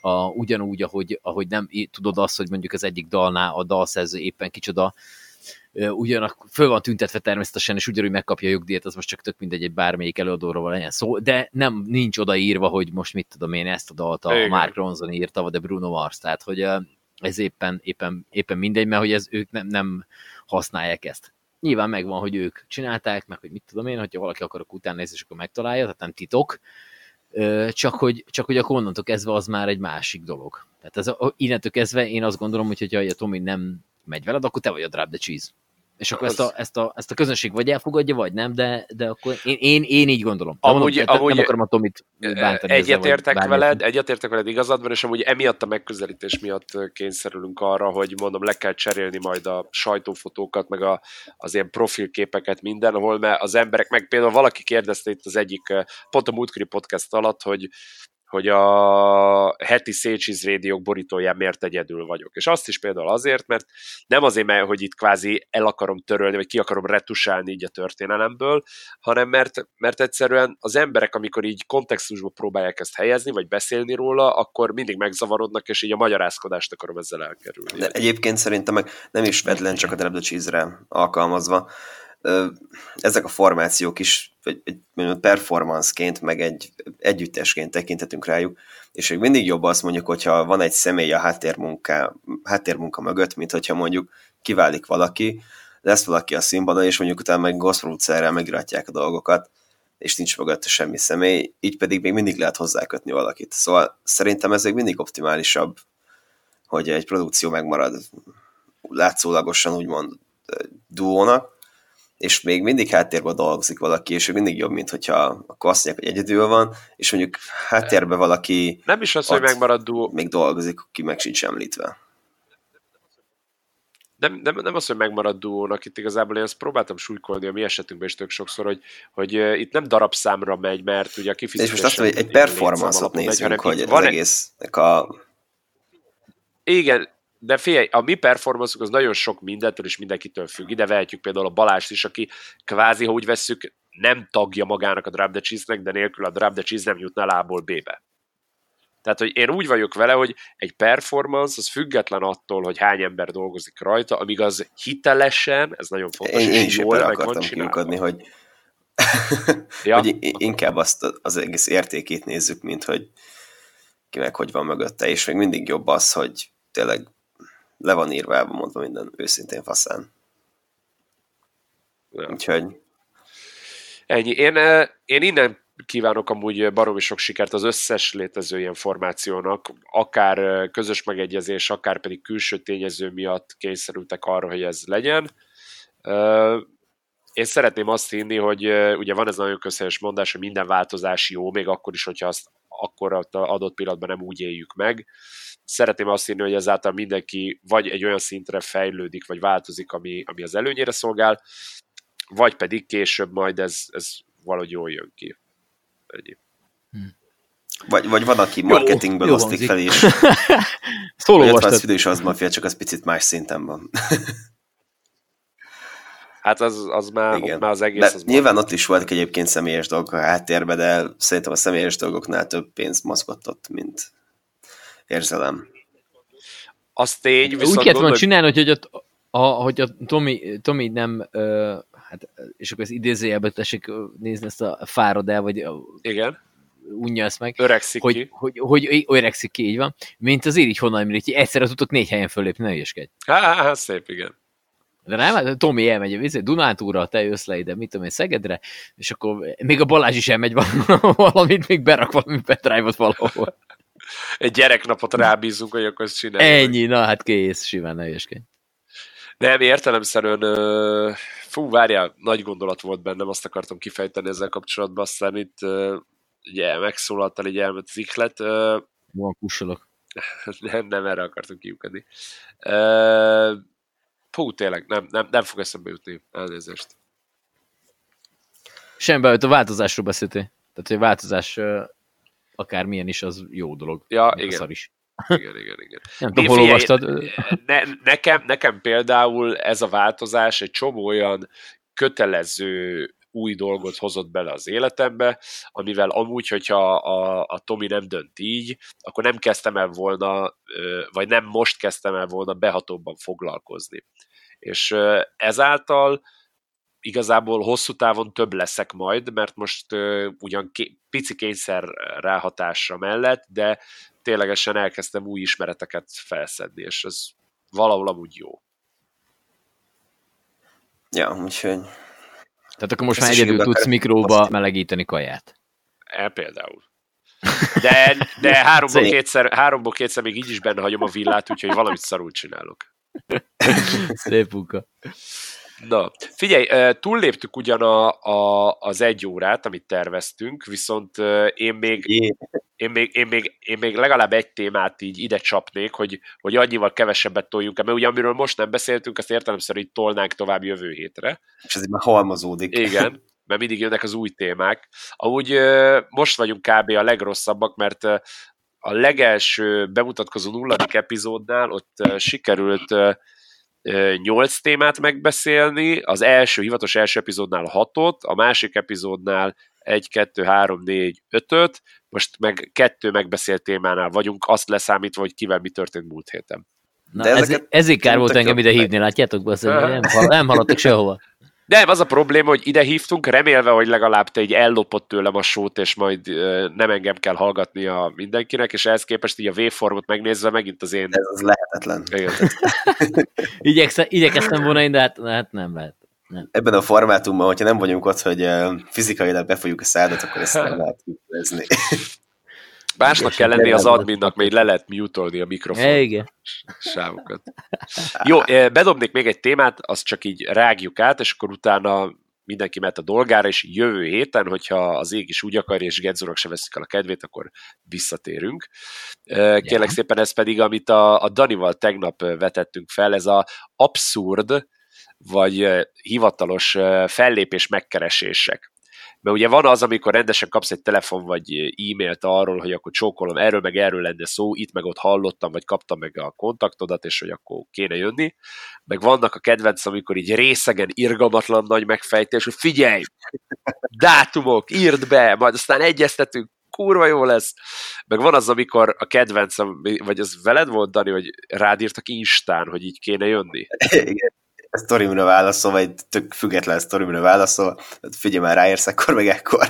a, ugyanúgy, ahogy, ahogy nem tudod azt, hogy mondjuk az egyik dalnál a dalszerző éppen kicsoda ugyanak föl van tüntetve természetesen, és ugyanúgy megkapja a jogdíjat, az most csak tök mindegy, egy bármelyik előadóról legyen szó, de nem nincs odaírva, hogy most mit tudom én, ezt a dalt a Mark Ronson írta, vagy a Bruno Mars, tehát hogy ez éppen, éppen, éppen mindegy, mert hogy ez, ők nem, nem használják ezt. Nyilván megvan, hogy ők csinálták, meg hogy mit tudom én, hogyha valaki akarok utána nézni, és akkor megtalálja, tehát nem titok, csak hogy, csak hogy akkor onnantól kezdve az már egy másik dolog. Tehát ez, innentől kezdve én azt gondolom, hogy hogyha a Tomi nem megy veled, akkor te vagy a drop the cheese. És akkor az... ezt, a, ezt, a, ezt a közönség vagy elfogadja, vagy nem, de, de akkor én, én, én így gondolom. Amúgy, mondom, amúgy nem akarom a Tomit bántani. Egyetértek ezzel, veled, egyetértek veled igazadban, és amúgy emiatt a megközelítés miatt kényszerülünk arra, hogy mondom, le kell cserélni majd a sajtófotókat, meg a, az ilyen profilképeket mindenhol, mert az emberek, meg például valaki kérdezte itt az egyik, pont a múltkori podcast alatt, hogy hogy a heti Szécsiz rédiók borítóján miért egyedül vagyok. És azt is például azért, mert nem azért, mert hogy itt kvázi el akarom törölni, vagy ki akarom retusálni így a történelemből, hanem mert, mert egyszerűen az emberek, amikor így kontextusba próbálják ezt helyezni, vagy beszélni róla, akkor mindig megzavarodnak, és így a magyarázkodást akarom ezzel elkerülni. De egyébként szerintem meg nem is vedlen csak a Drab alkalmazva, ezek a formációk is egy, egy performanceként, meg egy együttesként tekintetünk rájuk, és még mindig jobb azt mondjuk, hogyha van egy személy a háttérmunka, háttérmunka mögött, mint hogyha mondjuk kiválik valaki, lesz valaki a színpadon, és mondjuk utána meg gospel megiratják a dolgokat, és nincs mögött semmi személy, így pedig még mindig lehet hozzákötni valakit. Szóval szerintem ez még mindig optimálisabb, hogy egy produkció megmarad látszólagosan úgymond duónak, és még mindig háttérben dolgozik valaki, és ő mindig jobb, mint hogyha akkor azt mondják, hogy egyedül van, és mondjuk háttérben valaki nem is az, hogy megmarad duó. még dolgozik, ki meg sincs említve. Nem, nem, nem az, hogy megmarad duónak, itt igazából én ezt próbáltam súlykolni a mi esetünkben is tök sokszor, hogy, hogy itt nem darabszámra megy, mert ugye a kifizetés... És most azt mondom, hogy egy performance-ot nézünk, megy, hogy az egésznek a... Igen, de figyelj, a mi performance az nagyon sok mindentől és mindenkitől függ. Ide vehetjük például a Balást is, aki kvázi, ha úgy vesszük, nem tagja magának a Drop the Cheese-nek, de nélkül a Drop the Cheese nem jutna A-ból B-be. Tehát, hogy én úgy vagyok vele, hogy egy performance az független attól, hogy hány ember dolgozik rajta, amíg az hitelesen, ez nagyon fontos, én, én is jól meg akartam kiukadni, hogy, ja. hogy inkább azt az egész értékét nézzük, mint hogy kinek hogy van mögötte, és még mindig jobb az, hogy tényleg le van írva, elva mondva minden őszintén faszán. Ja. Úgyhogy... Ennyi. Én, én innen kívánok amúgy baromi sok sikert az összes létező ilyen formációnak, akár közös megegyezés, akár pedig külső tényező miatt kényszerültek arra, hogy ez legyen. Én szeretném azt hinni, hogy ugye van ez nagyon közhelyes mondás, hogy minden változás jó, még akkor is, hogyha azt akkor adott pillanatban nem úgy éljük meg szeretném azt hinni, hogy ezáltal mindenki vagy egy olyan szintre fejlődik, vagy változik, ami, ami az előnyére szolgál, vagy pedig később majd ez, ez valahogy jól jön ki. Ennyi. Hmm. Vagy, vagy van, aki marketingből jó, osztik fel is. Szóló az videó is az mafia, csak az picit más szinten van. Hát az, az már, Igen. már az egész... De az nyilván ott is voltak egyébként személyes dolgok a háttérben, de szerintem a személyes dolgoknál több pénzt mozgott ott, mint, érzelem. Az tény, viszont... Úgy kellett volna csinálni, hogy, hogy a, a, hogy a Tomi, Tomi nem, uh, hát, és akkor ez idézőjelbe tessék nézni ezt a fárad el, vagy a, Igen. unja ezt meg. Öregszik hogy, ki. Hogy, hogy, hogy öregszik ki, így van. Mint az így honnan hogy egyszerre tudtok négy helyen fölépni, ne ügyeskedj. Há, szép, igen. De nem, hát Tomi elmegy a Dunántúra, te jössz le ide, mit tudom én, Szegedre, és akkor még a Balázs is elmegy valamit, még berak valami pendrive-ot valahol egy gyereknapot rábízunk, hogy akkor ezt csináljuk. Ennyi, na hát kész, simán ne jöskedj. Nem, értelemszerűen, fú, várjál, nagy gondolat volt bennem, azt akartam kifejteni ezzel kapcsolatban, aztán itt ugye megszólaltál, így elment az iklet. Van kussolok. Nem, nem erre akartam kiukadni. Fú, tényleg, nem, nem, nem fog eszembe jutni, elnézést. Semmi a változásról beszéltél. Tehát, hogy a változás akármilyen is, az jó dolog. Ja, igen. Szar is. Igen, igen, igen. Nem tudom, hol olvastad. Ne, nekem, nekem például ez a változás egy csomó olyan kötelező új dolgot hozott bele az életembe, amivel amúgy, hogyha a, a Tomi nem dönt így, akkor nem kezdtem el volna, vagy nem most kezdtem el volna behatóbban foglalkozni. És ezáltal igazából hosszú távon több leszek majd, mert most ugyan ké, pici kényszer ráhatásra mellett, de ténylegesen elkezdtem új ismereteket felszedni, és ez valahol amúgy jó. Ja, úgyhogy... Tehát akkor most már egyedül tudsz mikróba melegíteni kaját. E, például. De, de háromból, kétszer, háromból kétszer még így is benne hagyom a villát, úgyhogy valamit szarul csinálok. Szép munka. Na, figyelj, túlléptük ugyan a, a, az egy órát, amit terveztünk, viszont én még, én még, én még, én még legalább egy témát így ide csapnék, hogy, hogy annyival kevesebbet toljunk mert ugye amiről most nem beszéltünk, azt értelemszerűen így tolnánk tovább jövő hétre. És ez már halmazódik. Igen, mert mindig jönnek az új témák. Amúgy most vagyunk kb. a legrosszabbak, mert a legelső bemutatkozó nulladik epizódnál ott sikerült nyolc témát megbeszélni, az első, hivatalos első epizódnál hatot, a másik epizódnál egy, kettő, három, négy, ötöt, most meg kettő megbeszélt témánál vagyunk, azt leszámítva, hogy kivel mi történt múlt héten. Na, De ez, ezért kár volt engem ide hívni, látjátok? Basz, nem, nem haladtak sehova. Nem, az a probléma, hogy ide hívtunk, remélve, hogy legalább te egy ellopott tőlem a sót, és majd nem engem kell hallgatni a mindenkinek, és ehhez képest így a waveformot megnézve megint az én... Ez az lehetetlen. Igyekszem, igyekeztem volna én, de hát, hát nem lehet. Nem. Ebben a formátumban, hogyha nem vagyunk ott, hogy fizikailag befolyjuk a szádat, akkor ezt nem lehet kifejezni. Másnak kell lenni az adminnak, mert le lehet mutolni a mikrofon é, igen. sávokat. Jó, eh, bedobnék még egy témát, azt csak így rágjuk át, és akkor utána mindenki mehet a dolgára, és jövő héten, hogyha az ég is úgy akarja, és Gedzorok se veszik el a kedvét, akkor visszatérünk. Eh, kérlek ja. szépen, ez pedig, amit a, a Danival tegnap eh, vetettünk fel, ez a abszurd, vagy hivatalos fellépés megkeresések mert ugye van az, amikor rendesen kapsz egy telefon vagy e-mailt arról, hogy akkor csókolom, erről meg erről lenne szó, itt meg ott hallottam, vagy kaptam meg a kontaktodat, és hogy akkor kéne jönni. Meg vannak a kedvenc, amikor így részegen irgalmatlan nagy megfejtés, hogy figyelj, dátumok, írd be, majd aztán egyeztetünk, kurva jó lesz. Meg van az, amikor a kedvenc, vagy az veled volt, Dani, hogy rád írtak Instán, hogy így kéne jönni? Igen sztorimra válaszol, vagy tök független sztorimra válaszol, hát figyelj már, ráérsz akkor, meg ekkor.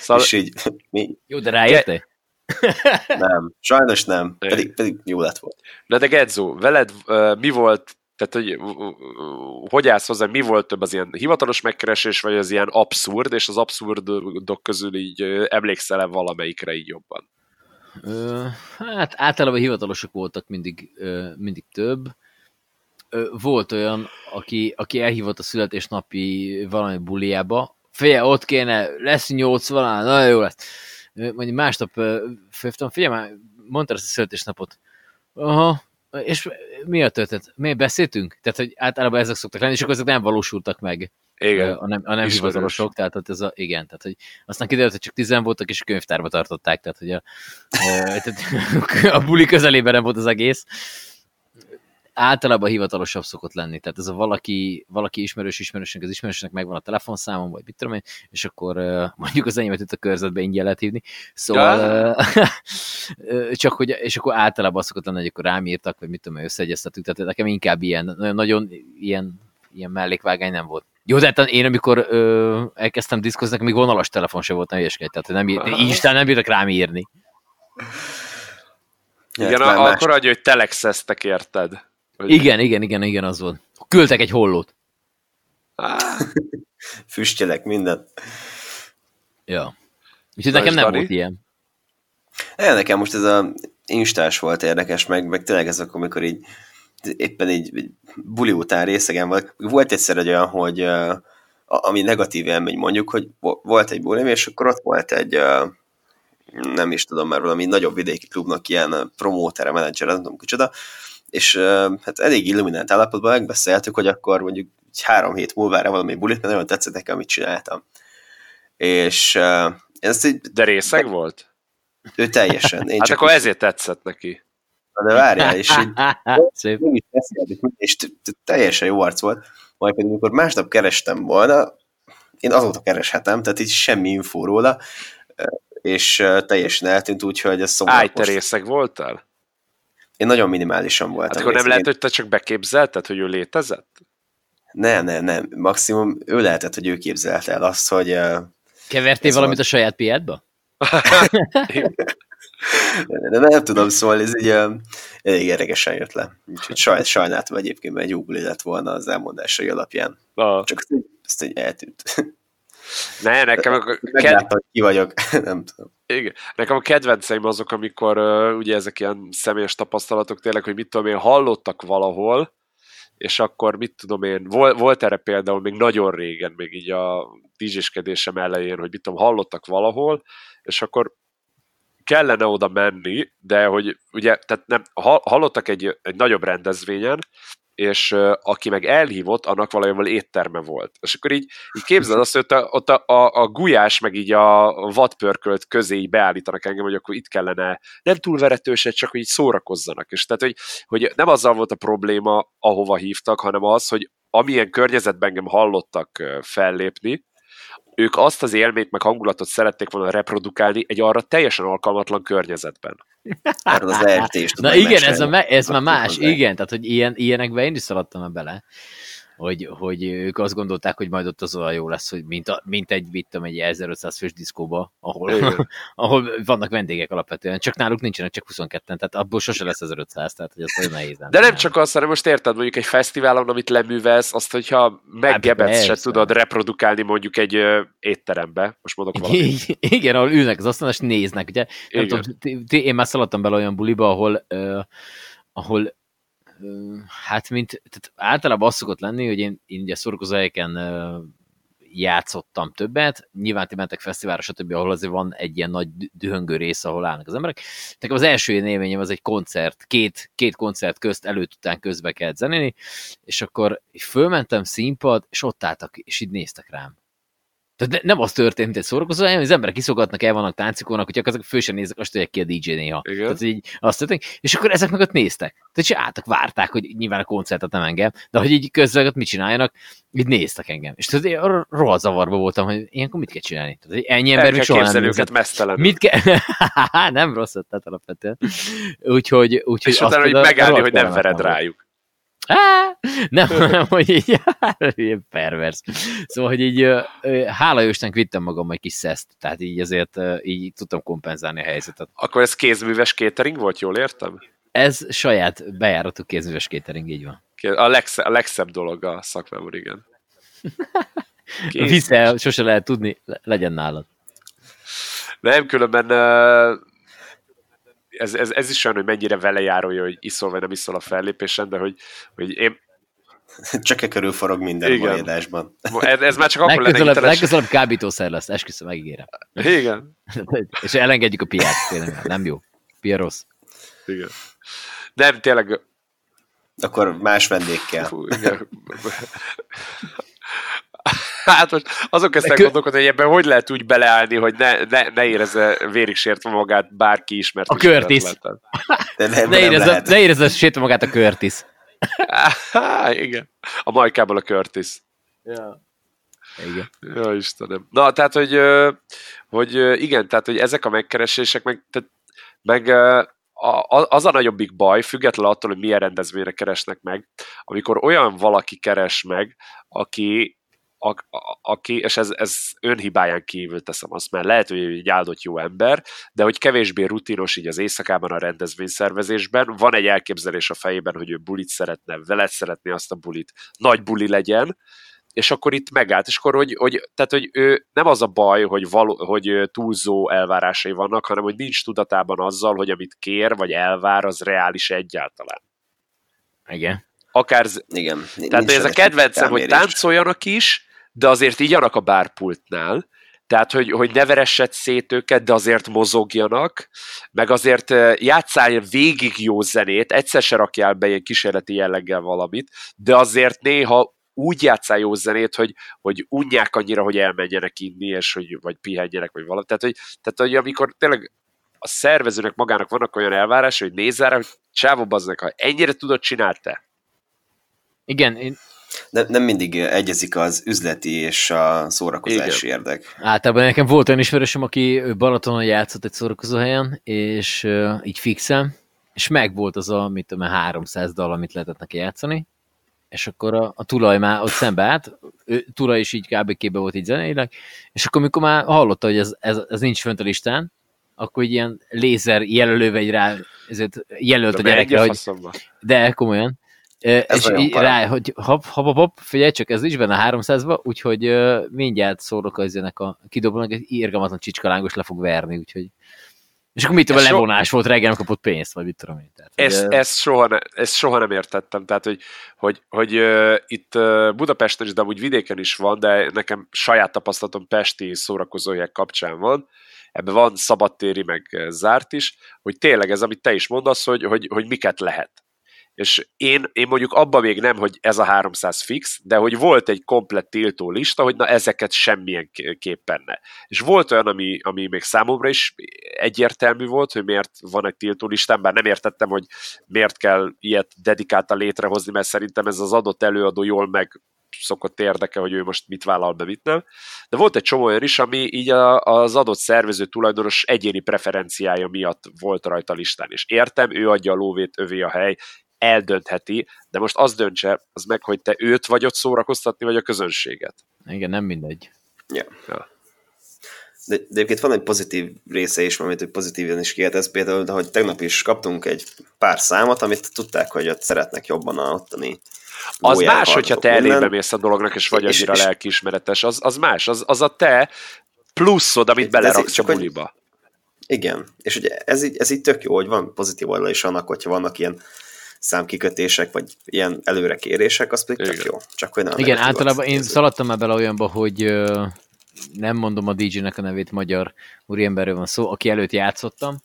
Szóval... És így, mi? Jó, de ráérte? nem, sajnos nem, pedig, pedig jó lett volt. Na de Gedzo, veled uh, mi volt, tehát hogy uh, hogy állsz hozzá, mi volt több az ilyen hivatalos megkeresés, vagy az ilyen abszurd, és az abszurdok közül így uh, emlékszel-e valamelyikre így jobban? Uh, hát általában hivatalosok voltak mindig, uh, mindig több volt olyan, aki, aki elhívott a születésnapi valami buliába, figyelj, ott kéne, lesz 80, nagyon jó lesz. Mondjuk másnap főftem, figyelj már, mondtad ezt a születésnapot. Aha, és mi a történet? Mi beszéltünk? Tehát, hogy általában ezek szoktak lenni, és akkor ezek nem valósultak meg. Igen. A nem, a nem hivatalosok, tehát hogy ez a, igen, tehát hogy aztán kiderült, hogy csak tizen voltak, és a könyvtárba tartották, tehát hogy a, a, tehát a buli közelében nem volt az egész általában hivatalosabb szokott lenni. Tehát ez a valaki, valaki ismerős ismerősnek, az ismerősnek megvan a telefonszámom, vagy mit tudom én, és akkor mondjuk az enyémet itt a körzetbe ingyen lehet hívni. Szóval ja. csak hogy, és akkor általában szokott lenni, hogy akkor rám írtak, vagy mit tudom én, összeegyeztetünk. Tehát nekem inkább ilyen, nagyon ilyen, ilyen mellékvágány nem volt. Jó, de hát én amikor ö, elkezdtem diszkozni, még vonalas telefon se volt, nem ilyeskedj, tehát nem ír, Isten nem bírtak rám írni. Igen, akkor adja, hogy telexeztek, érted? Vagy... Igen, igen, igen, igen, az volt. Küldtek egy hollót. Füstjelek, minden. Ja. Úgyhogy nekem nem Dari? volt ilyen. Ja, nekem most ez a instás volt érdekes, meg, meg tényleg ez akkor, amikor így éppen így buli után részegen volt. Volt egyszer egy olyan, hogy uh, ami negatív élmény mondjuk, hogy volt egy bulim, és akkor ott volt egy uh, nem is tudom már valami nagyobb vidéki klubnak ilyen promótere, menedzser, nem tudom kicsoda, és hát elég illuminált állapotban megbeszéltük, hogy akkor mondjuk három hét múlva valami bulit, mert nagyon tetszett nekem, amit csináltam. És uh, ez így... De részeg volt? Ő teljesen. Én hát csak akkor ezért tetszett neki. Na de várjál, és így Szép. és teljesen jó arc volt. Majd pedig, amikor másnap kerestem volna, én azóta kereshetem, tehát így semmi infó róla, és teljesen eltűnt, úgyhogy ez szomorú. Ájterészeg voltál? Én nagyon minimálisan voltam. Hát akkor nem lehet, hogy te csak beképzelted, hogy ő létezett? Nem, nem, nem. Maximum ő lehetett, hogy ő képzelte el azt, hogy... Kevertél valamit van... a saját piádba? De nem tudom, szóval ez így elég érdekesen jött le. Úgyhogy saj, sajnáltam egyébként, mert egy Google lett volna az elmondásai alapján. Ah. Csak ezt, ezt így eltűnt. Ne, nekem a... Ked... hogy ki vagyok, nem tudom. Igen. Nekem a kedvenceim azok, amikor uh, ugye ezek ilyen személyes tapasztalatok tényleg, hogy mit tudom én, hallottak valahol, és akkor mit tudom én, volt, volt erre például még nagyon régen, még így a dj elején, hogy mit tudom, hallottak valahol, és akkor kellene oda menni, de hogy ugye, tehát nem, hallottak egy, egy nagyobb rendezvényen, és aki meg elhívott, annak valójában étterme volt. És akkor így, így képzeld azt, hogy ott a, ott a, a, gulyás, meg így a vadpörkölt közé így beállítanak engem, hogy akkor itt kellene nem túl veretőset, csak hogy így szórakozzanak. És tehát, hogy, hogy nem azzal volt a probléma, ahova hívtak, hanem az, hogy amilyen környezetben engem hallottak fellépni, ők azt az élményt, meg hangulatot szerették volna reprodukálni egy arra teljesen alkalmatlan környezetben. az rt Na igen, ez, a, ez már más, igen, tehát hogy ilyen, ilyenekbe én is szaladtam bele hogy, hogy ők azt gondolták, hogy majd ott az olyan jó lesz, hogy mint, a, mint egy, vittem egy 1500 fős diszkóba, ahol, ahol vannak vendégek alapvetően, csak náluk nincsenek csak 22-en, tehát abból sose lesz 1500, tehát hogy az nagyon nehéz. De nem csak az, hanem most érted, mondjuk egy fesztiválon, amit leművelsz, azt, hogyha meggebetsz, se tudod reprodukálni mondjuk egy ö, étterembe, most mondok valamit. Igen, ahol ülnek az asztalon, és néznek, ugye? Nem tudom, én már szaladtam bele olyan buliba, ahol, ahol hát mint, tehát általában az szokott lenni, hogy én, én ugye szórakozóhelyeken játszottam többet, nyilván ti mentek fesztiválra, stb., ahol azért van egy ilyen nagy dühöngő rész, ahol állnak az emberek. Nekem az első élményem az egy koncert, két, két koncert közt előtt után közbe kellett zenélni, és akkor fölmentem színpad, és ott álltak, és így néztek rám. Tehát nem az történt, mint egy szórakozó, hanem az emberek kiszogatnak, el vannak táncikolnak, hogy azok fő sem néznek, azt tudják ki a DJ néha. Igen. Tehát így azt történt, és akkor ezek meg ott néztek. Tehát álltak, várták, hogy nyilván a koncertet nem engem, de hogy így közben ott mit csináljanak, így néztek engem. És tudod, én rohadt zavarba voltam, hogy ilyenkor mit kell csinálni. Tehát ennyi ember még soha nem őket mesztelen. Mit kell? nem rossz tehát alapvetően. Úgyhogy, úgyhogy és utána, hogy megállni, hogy nem vered rájuk. Nem, nem, hogy így, ilyen pervers. Szóval, hogy így, hála Jóisten vittem magam egy kis szeszt, tehát így ezért így tudtam kompenzálni a helyzetet. Akkor ez kézműves catering volt, jól értem? Ez saját bejáratú kézműves catering, így van. A, legszebb, a legszebb dolog a szakmában, igen. Vissza, sose lehet tudni, legyen nálad. Nem, különben ez, ez, ez is olyan, hogy mennyire vele járója, hogy iszol vagy nem iszol a fellépésen, de hogy, hogy én, csak e körül forog minden Igen. Ez, ez már csak akkor legközelebb, lenne Legközelebb kábítószer lesz, esküszöm, megígérem. Igen. És elengedjük a piát, tényleg, nem jó. Pia rossz. Igen. Nem, tényleg... Akkor más vendégkel. Fú, igen. Hát most azok kezdtek gondolkodni, hogy ebben hogy lehet úgy beleállni, hogy ne, ne, ne érezze vérig sértve magát bárki ismert. A Curtis. De nem, ne, érezze, ne érezze sértve magát a Curtis. igen. A majkából a Curtis. Ja. Igen. Ja, Istenem. Na, tehát, hogy, hogy igen, tehát, hogy ezek a megkeresések, meg, tehát, meg az a nagyobbik baj, függetlenül attól, hogy milyen rendezvényre keresnek meg, amikor olyan valaki keres meg, aki a, a, aki, és ez, ez önhibáján kívül teszem azt, mert lehet, hogy egy áldott jó ember, de hogy kevésbé rutinos így az éjszakában a rendezvényszervezésben, van egy elképzelés a fejében, hogy ő bulit szeretne, veled szeretné azt a bulit, nagy buli legyen, és akkor itt megállt, és akkor, hogy, hogy, tehát, hogy ő nem az a baj, hogy, való, hogy túlzó elvárásai vannak, hanem hogy nincs tudatában azzal, hogy amit kér, vagy elvár, az reális egyáltalán. Igen. Akár, Igen. Tehát ez a kedvencem, hogy táncoljanak is, de azért igyanak a bárpultnál, tehát, hogy, hogy ne veressed szét őket, de azért mozogjanak, meg azért játszál végig jó zenét, egyszer se rakjál be ilyen kísérleti jelleggel valamit, de azért néha úgy játszál jó zenét, hogy, hogy unják annyira, hogy elmenjenek inni, és hogy, vagy pihenjenek, vagy valami. Tehát, hogy, tehát, hogy amikor tényleg a szervezőnek magának vannak olyan elvárásai, hogy nézz rá, hogy csávó ha ennyire tudod, csináld te. Igen, én Nem, nem mindig egyezik az üzleti és a szórakozási Igen. érdek. Általában nekem volt olyan ismerősöm, aki Balatonon játszott egy szórakozóhelyen, és uh, így fixen, és meg volt az a, mit tudom, 300 dal, amit lehetett neki játszani, és akkor a, a tulaj már ott szembe állt, ő, tulaj is így kb. képbe volt így zeneileg, és akkor mikor már hallotta, hogy ez, ez, ez nincs fönt a listán, akkor egy ilyen lézer jelölővel egy rá, ezért jelölt de a gyerekre, hogy... De komolyan. Ez és így rá, hogy hop, hop, hop, figyelj csak, ez is benne a 300-ba, úgyhogy uh, mindjárt szólok az ennek a kidobónak, egy irgalmatlan csicskalángos le fog verni, úgyhogy és akkor mit tudom, a levonás so... volt, reggel nem kapott pénzt, vagy mit tudom én. Tehát, ezt, ugye... ezt, soha ne, ezt soha nem értettem, tehát hogy, hogy, hogy uh, itt uh, Budapesten is, de úgy vidéken is van, de nekem saját tapasztalatom pesti szórakozóhelyek kapcsán van, ebben van szabadtéri, meg zárt is, hogy tényleg ez, amit te is mondasz, hogy, hogy, hogy miket lehet. És én, én mondjuk abban még nem, hogy ez a 300 fix, de hogy volt egy komplett tiltó lista, hogy na ezeket semmilyen képpen ne. És volt olyan, ami, ami még számomra is egyértelmű volt, hogy miért van egy tiltó listán, bár nem értettem, hogy miért kell ilyet dedikáltan létrehozni, mert szerintem ez az adott előadó jól meg szokott érdeke, hogy ő most mit vállal be, mit nem. De volt egy csomó olyan is, ami így a, az adott szervező tulajdonos egyéni preferenciája miatt volt rajta listán. És értem, ő adja a lóvét, övé a hely, eldöntheti, de most az döntse, az meg, hogy te őt vagy ott szórakoztatni, vagy a közönséget. Igen, nem mindegy. Ja. ja. De, de egyébként van egy pozitív része is, amit hogy pozitívan is kihet, például, de hogy tegnap is kaptunk egy pár számot, amit tudták, hogy ott szeretnek jobban a ottani az más, hogyha te elébe mész a dolognak, és vagy és, annyira és, lelkiismeretes, az, az más, az, az a te pluszod, amit beleraksz a buliba. Igen, és ugye ez így, ez így tök jó, hogy van pozitív oldal is annak, hogyha vannak ilyen számkikötések, vagy ilyen előrekérések, az pedig tök jó. Csak hogy nem Igen, általában én szaladtam már bele olyanba, hogy nem mondom a DJ-nek a nevét, magyar úriemberről van szó, aki előtt játszottam,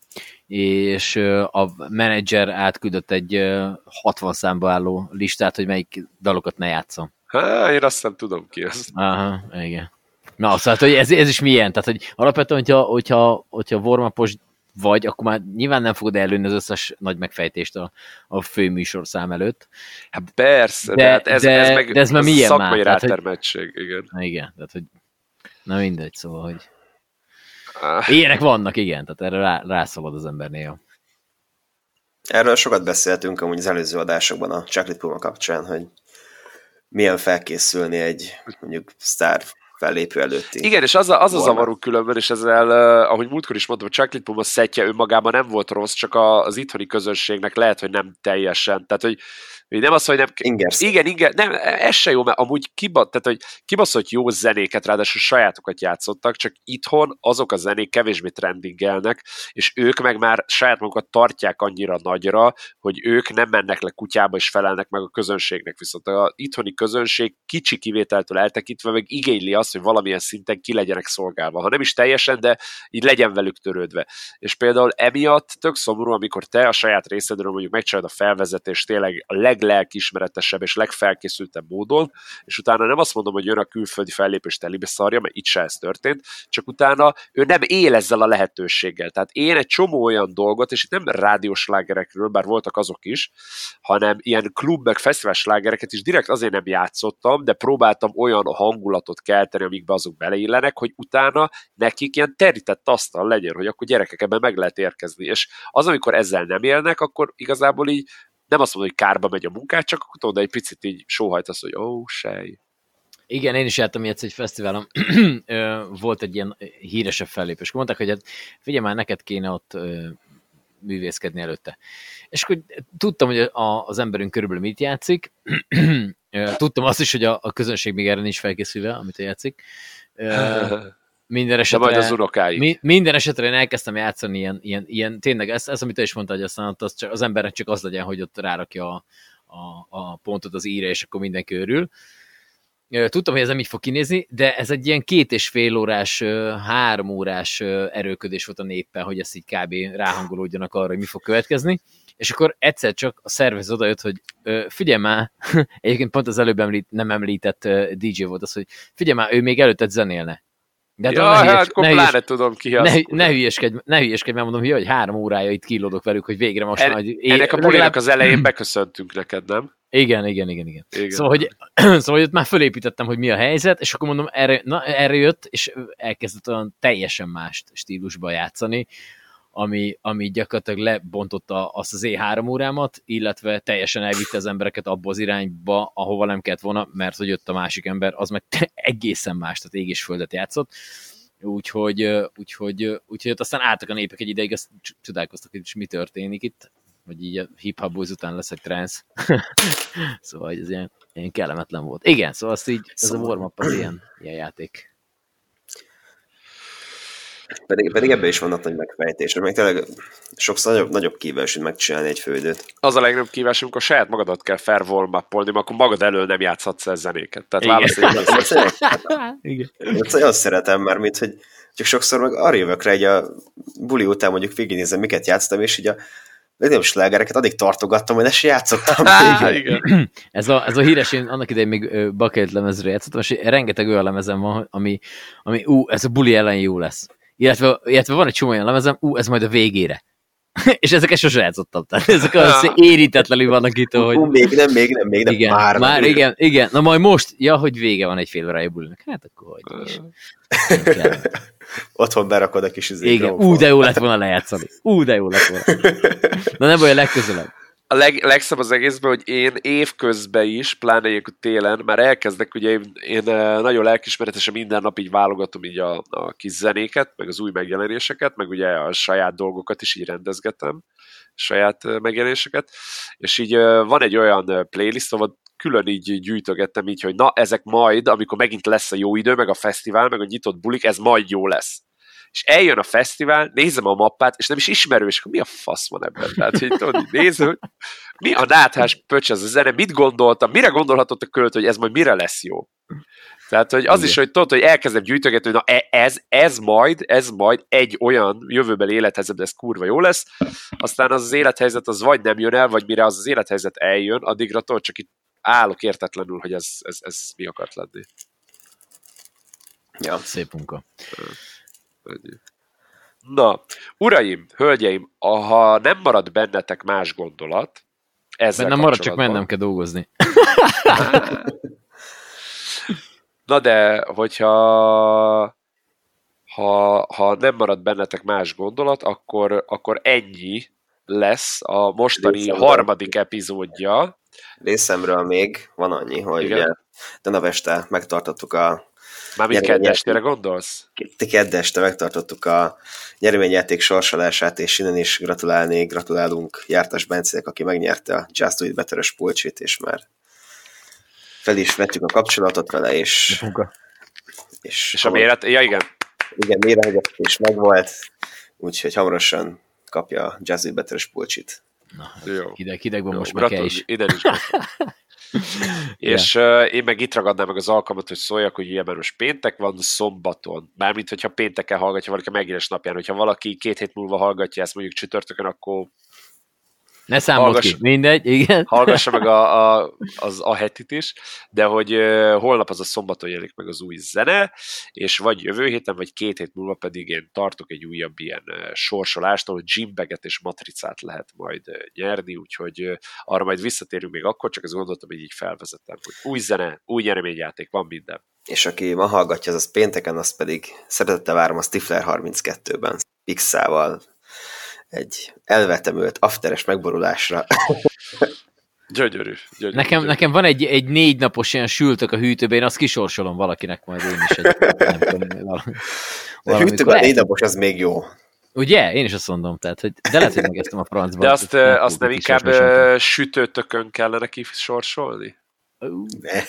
és a menedzser átküldött egy uh, 60 számba álló listát, hogy melyik dalokat ne játszom. Há, én azt nem tudom ki ez. Aha, igen. Na, szóval, hogy ez, ez is milyen? Tehát, hogy alapvetően, hogyha, hogyha, hogyha warm vagy, akkor már nyilván nem fogod előni az összes nagy megfejtést a, a főműsorszám előtt. Hát persze, de, de, hát ez, de, ez meg de ez már milyen szakmai már? rátermettség, hogy, igen. Igen, tehát hogy na mindegy, szóval, hogy ah. ilyenek vannak, igen, tehát erre rá, rászabad az ember néha. Erről sokat beszéltünk amúgy az előző adásokban a Chocolate Puma kapcsán, hogy milyen felkészülni egy mondjuk sztár fellépő előtti. Igen, és az a, az a zavaró különben, és ezzel, uh, ahogy múltkor is mondtam, a Chuck Puma szettje önmagában nem volt rossz, csak az itthoni közönségnek lehet, hogy nem teljesen. Tehát, hogy nem az, hogy nem... Ingersz. Igen, igen, nem, ez se jó, mert amúgy kiba, tehát, hogy kibaszott jó zenéket, ráadásul sajátokat játszottak, csak itthon azok a zenék kevésbé trendingelnek, és ők meg már saját magukat tartják annyira nagyra, hogy ők nem mennek le kutyába és felelnek meg a közönségnek, viszont a itthoni közönség kicsi kivételtől eltekintve meg igényli azt, hogy valamilyen szinten ki legyenek szolgálva. Ha nem is teljesen, de így legyen velük törődve. És például emiatt tök szomorú, amikor te a saját részedről mondjuk megcsinálod a felvezetést tényleg a leg leglelkismeretesebb és legfelkészültebb módon, és utána nem azt mondom, hogy jön a külföldi fellépés telibe szarja, mert itt se ez történt, csak utána ő nem él ezzel a lehetőséggel. Tehát én egy csomó olyan dolgot, és itt nem rádiós lágerekről, bár voltak azok is, hanem ilyen klub meg fesztivál slágereket is direkt azért nem játszottam, de próbáltam olyan hangulatot kelteni, amikbe azok beleillenek, hogy utána nekik ilyen terített asztal legyen, hogy akkor gyerekek ebben meg lehet érkezni. És az, amikor ezzel nem élnek, akkor igazából így nem azt mondom, hogy kárba megy a munkát, csak akkor tudod, egy picit így sóhajtasz, hogy ó, oh, sej. Igen, én is jártam ilyet egy fesztiválon, volt egy ilyen híresebb fellépés. Mondták, hogy hát figyelj már, neked kéne ott művészkedni előtte. És akkor tudtam, hogy a, az emberünk körülbelül mit játszik, tudtam azt is, hogy a, a közönség még erre nincs felkészülve, amit játszik. Minden esetre, De majd az unokáig. Mi, minden esetre én elkezdtem játszani ilyen, ilyen, ilyen tényleg, ez, ez amit te is mondtad, hogy aztán az, csak, az embernek csak az legyen, hogy ott rárakja a, a, a pontot az íre, és akkor mindenki örül. Tudtam, hogy ez nem így fog kinézni, de ez egy ilyen két és fél órás, három órás erőködés volt a néppen, hogy ezt így kb. ráhangolódjanak arra, hogy mi fog következni. És akkor egyszer csak a szervez odajött, hogy figyelj már, egyébként pont az előbb említ, nem említett DJ volt az, hogy figyelj már, ő még előtted zenélne De ja, hát hülyes, akkor ne pláne tudom ki ne, ne, hülyeskedj, ne hülyeskedj, mert mondom, hogy három órája itt kilódok velük, hogy végre most en, ennek a legalább... az elején beköszöntünk neked, nem? Igen, igen, igen, igen. igen. Szóval, hogy, szóval, hogy ott már fölépítettem, hogy mi a helyzet, és akkor mondom, erre, na, erre jött, és elkezdett olyan teljesen más stílusba játszani, ami, ami gyakorlatilag lebontotta azt az E3 órámat, illetve teljesen elvitte az embereket abba az irányba, ahova nem kellett volna, mert hogy jött a másik ember, az meg egészen más, tehát ég és földet játszott. Úgyhogy, úgyhogy, úgyhogy aztán álltak a népek egy ideig, azt csodálkoztak, hogy mi történik itt, hogy így a hip-hop után leszek trance. szóval ez ilyen, ilyen kellemetlen volt. Igen, szóval azt így, ez szóval... a warm-up az ilyen, ilyen játék. Pedig, pedig ebben is vannak nagy megfejtések, meg tényleg sokszor nagyobb, nagyobb kívás, hogy megcsinálni egy fődőt. Az a legnagyobb kívás, amikor saját magadat kell fair warm akkor magad elől nem játszhatsz ez zenéket. Tehát válasz egy Nagyon szeretem már, mint hogy csak sokszor meg arra jövök rá, hogy a buli után mondjuk végignézem, miket játsztam, és így a legnagyobb slágereket addig tartogattam, hogy ne se játszottam. igen. ez, a, ez a híres, én annak idején még bucket lemezre játszottam, és rengeteg olyan lemezem van, ami, ami ú, ez a buli ellen jó lesz illetve, illetve van egy csomó olyan lemezem, ú, ez majd a végére. és ezeket sose játszottam. Tehát ezek az érintetlenül vannak itt, hogy... Uh, még nem, még nem, még nem, igen, már. Már, igen, igen. Na majd most, ja, hogy vége van egy fél órája bulinak. Hát akkor hogy is. Otthon berakod a kis izé Igen, ú, de jó lett volna lejátszani. Ú, de jó lett volna. Na nem olyan legközelebb a leg, legszebb az egészben, hogy én évközben is, pláne ilyenkor télen, már elkezdek, ugye én, én eh, nagyon lelkismeretesen minden nap így válogatom így a, a kis zenéket, meg az új megjelenéseket, meg ugye a saját dolgokat is így rendezgetem, saját eh, megjelenéseket, és így eh, van egy olyan playlist, ahol külön így gyűjtögettem így, hogy na, ezek majd, amikor megint lesz a jó idő, meg a fesztivál, meg a nyitott bulik, ez majd jó lesz és eljön a fesztivál, nézem a mappát, és nem is ismerő, és akkor mi a fasz van ebben? Tehát, hogy tudod, nézem, hogy mi a náthás pöcs ez a zene, mit gondoltam, mire gondolhatott a költ, hogy ez majd mire lesz jó? Tehát, hogy az Igen. is, hogy tudod, hogy elkezdem gyűjtögetni, hogy na e, ez, ez majd, ez majd egy olyan jövőbeli élethelyzet, ez kurva jó lesz, aztán az az élethelyzet az vagy nem jön el, vagy mire az az élethelyzet eljön, addigra tudod, csak itt állok értetlenül, hogy ez, ez, ez mi akart lenni. Ja. Szép munka. Na, uraim, hölgyeim, ha nem marad bennetek más gondolat, ezzel Nem marad, csak mennem kell dolgozni. Na de, hogyha ha, ha nem marad bennetek más gondolat, akkor, akkor ennyi lesz a mostani Részemről. harmadik epizódja. Részemről még van annyi, hogy Igen. ugye de este megtartottuk a Mármint keddestére gondolsz? Kedd este megtartottuk a nyereményjáték sorsolását, és innen is gratulálni, gratulálunk Jártas Bencének, aki megnyerte a Just Do It better pulcsit, és már fel is vettük a kapcsolatot vele, és... És, és a méret, ja igen. Igen, méret is megvolt, úgyhogy hamarosan kapja a Just Do It better pulcsit. Na, Jó. hideg, hidegben Jó, most meg kell is. Ide is és uh, én meg itt ragadnám meg az alkalmat, hogy szóljak, hogy ilyen most péntek van, szombaton. Mármint, hogyha pénteken hallgatja valaki a megjelenés napján, hogyha valaki két hét múlva hallgatja ezt mondjuk csütörtökön, akkor ne számolt ki, mindegy, igen. Hallgassa meg a, a, az a hetit is, de hogy uh, holnap az a szombaton jelenik meg az új zene, és vagy jövő héten, vagy két hét múlva pedig én tartok egy újabb ilyen uh, sorsolást, ahol gymbaget és matricát lehet majd uh, nyerni, úgyhogy uh, arra majd visszatérünk még akkor, csak ezt gondoltam, hogy így felvezetem, hogy új zene, új nyereményjáték, van minden. És aki ma hallgatja, az, az pénteken, azt pedig szeretettel várom a Stifler 32-ben, Pixával, egy elvetemült afteres megborulásra. Gyönyörű. gyönyörű nekem, gyönyörű. nekem van egy, egy négy napos ilyen sültök a hűtőben, én azt kisorsolom valakinek majd én is. Egy, nem tudom, valami, a hűtőben négy napos, az még jó. Ugye? Én is azt mondom, tehát, hogy de lehet, hogy megeztem a francba. De azt, nem, azt nem inkább sütőtökön kellene kisorsolni?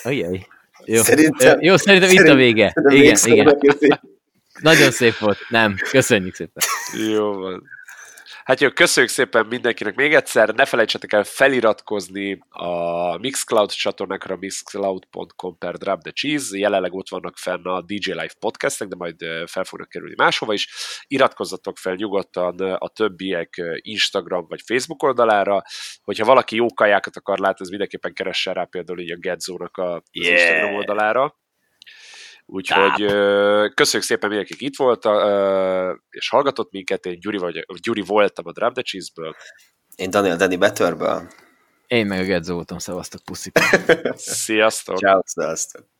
Ajjaj. Jó. Szerintem, jó, szerintem itt a vége. Igen, igen. Nagyon szép volt. Nem, köszönjük szépen. Jó van. Hát jó, köszönjük szépen mindenkinek még egyszer, ne felejtsetek el feliratkozni a Mixcloud csatornákra, mixcloud.com per drop the cheese, jelenleg ott vannak fenn a DJ Live podcastek, de majd fel fognak kerülni máshova is. Iratkozzatok fel nyugodtan a többiek Instagram vagy Facebook oldalára, hogyha valaki jó kajákat akar látni, az mindenképpen keressen rá például így a Gedzónak a, yeah. Instagram oldalára Úgyhogy köszönjük szépen mindenki, itt volt, és hallgatott minket. Én Gyuri, vagy, Gyuri voltam a Drop the Cheese-ből. Én Daniel Danny Betterből. Én meg a Gedzo voltam, szevasztok, puszi. Sziasztok! Ciao, sziasztok!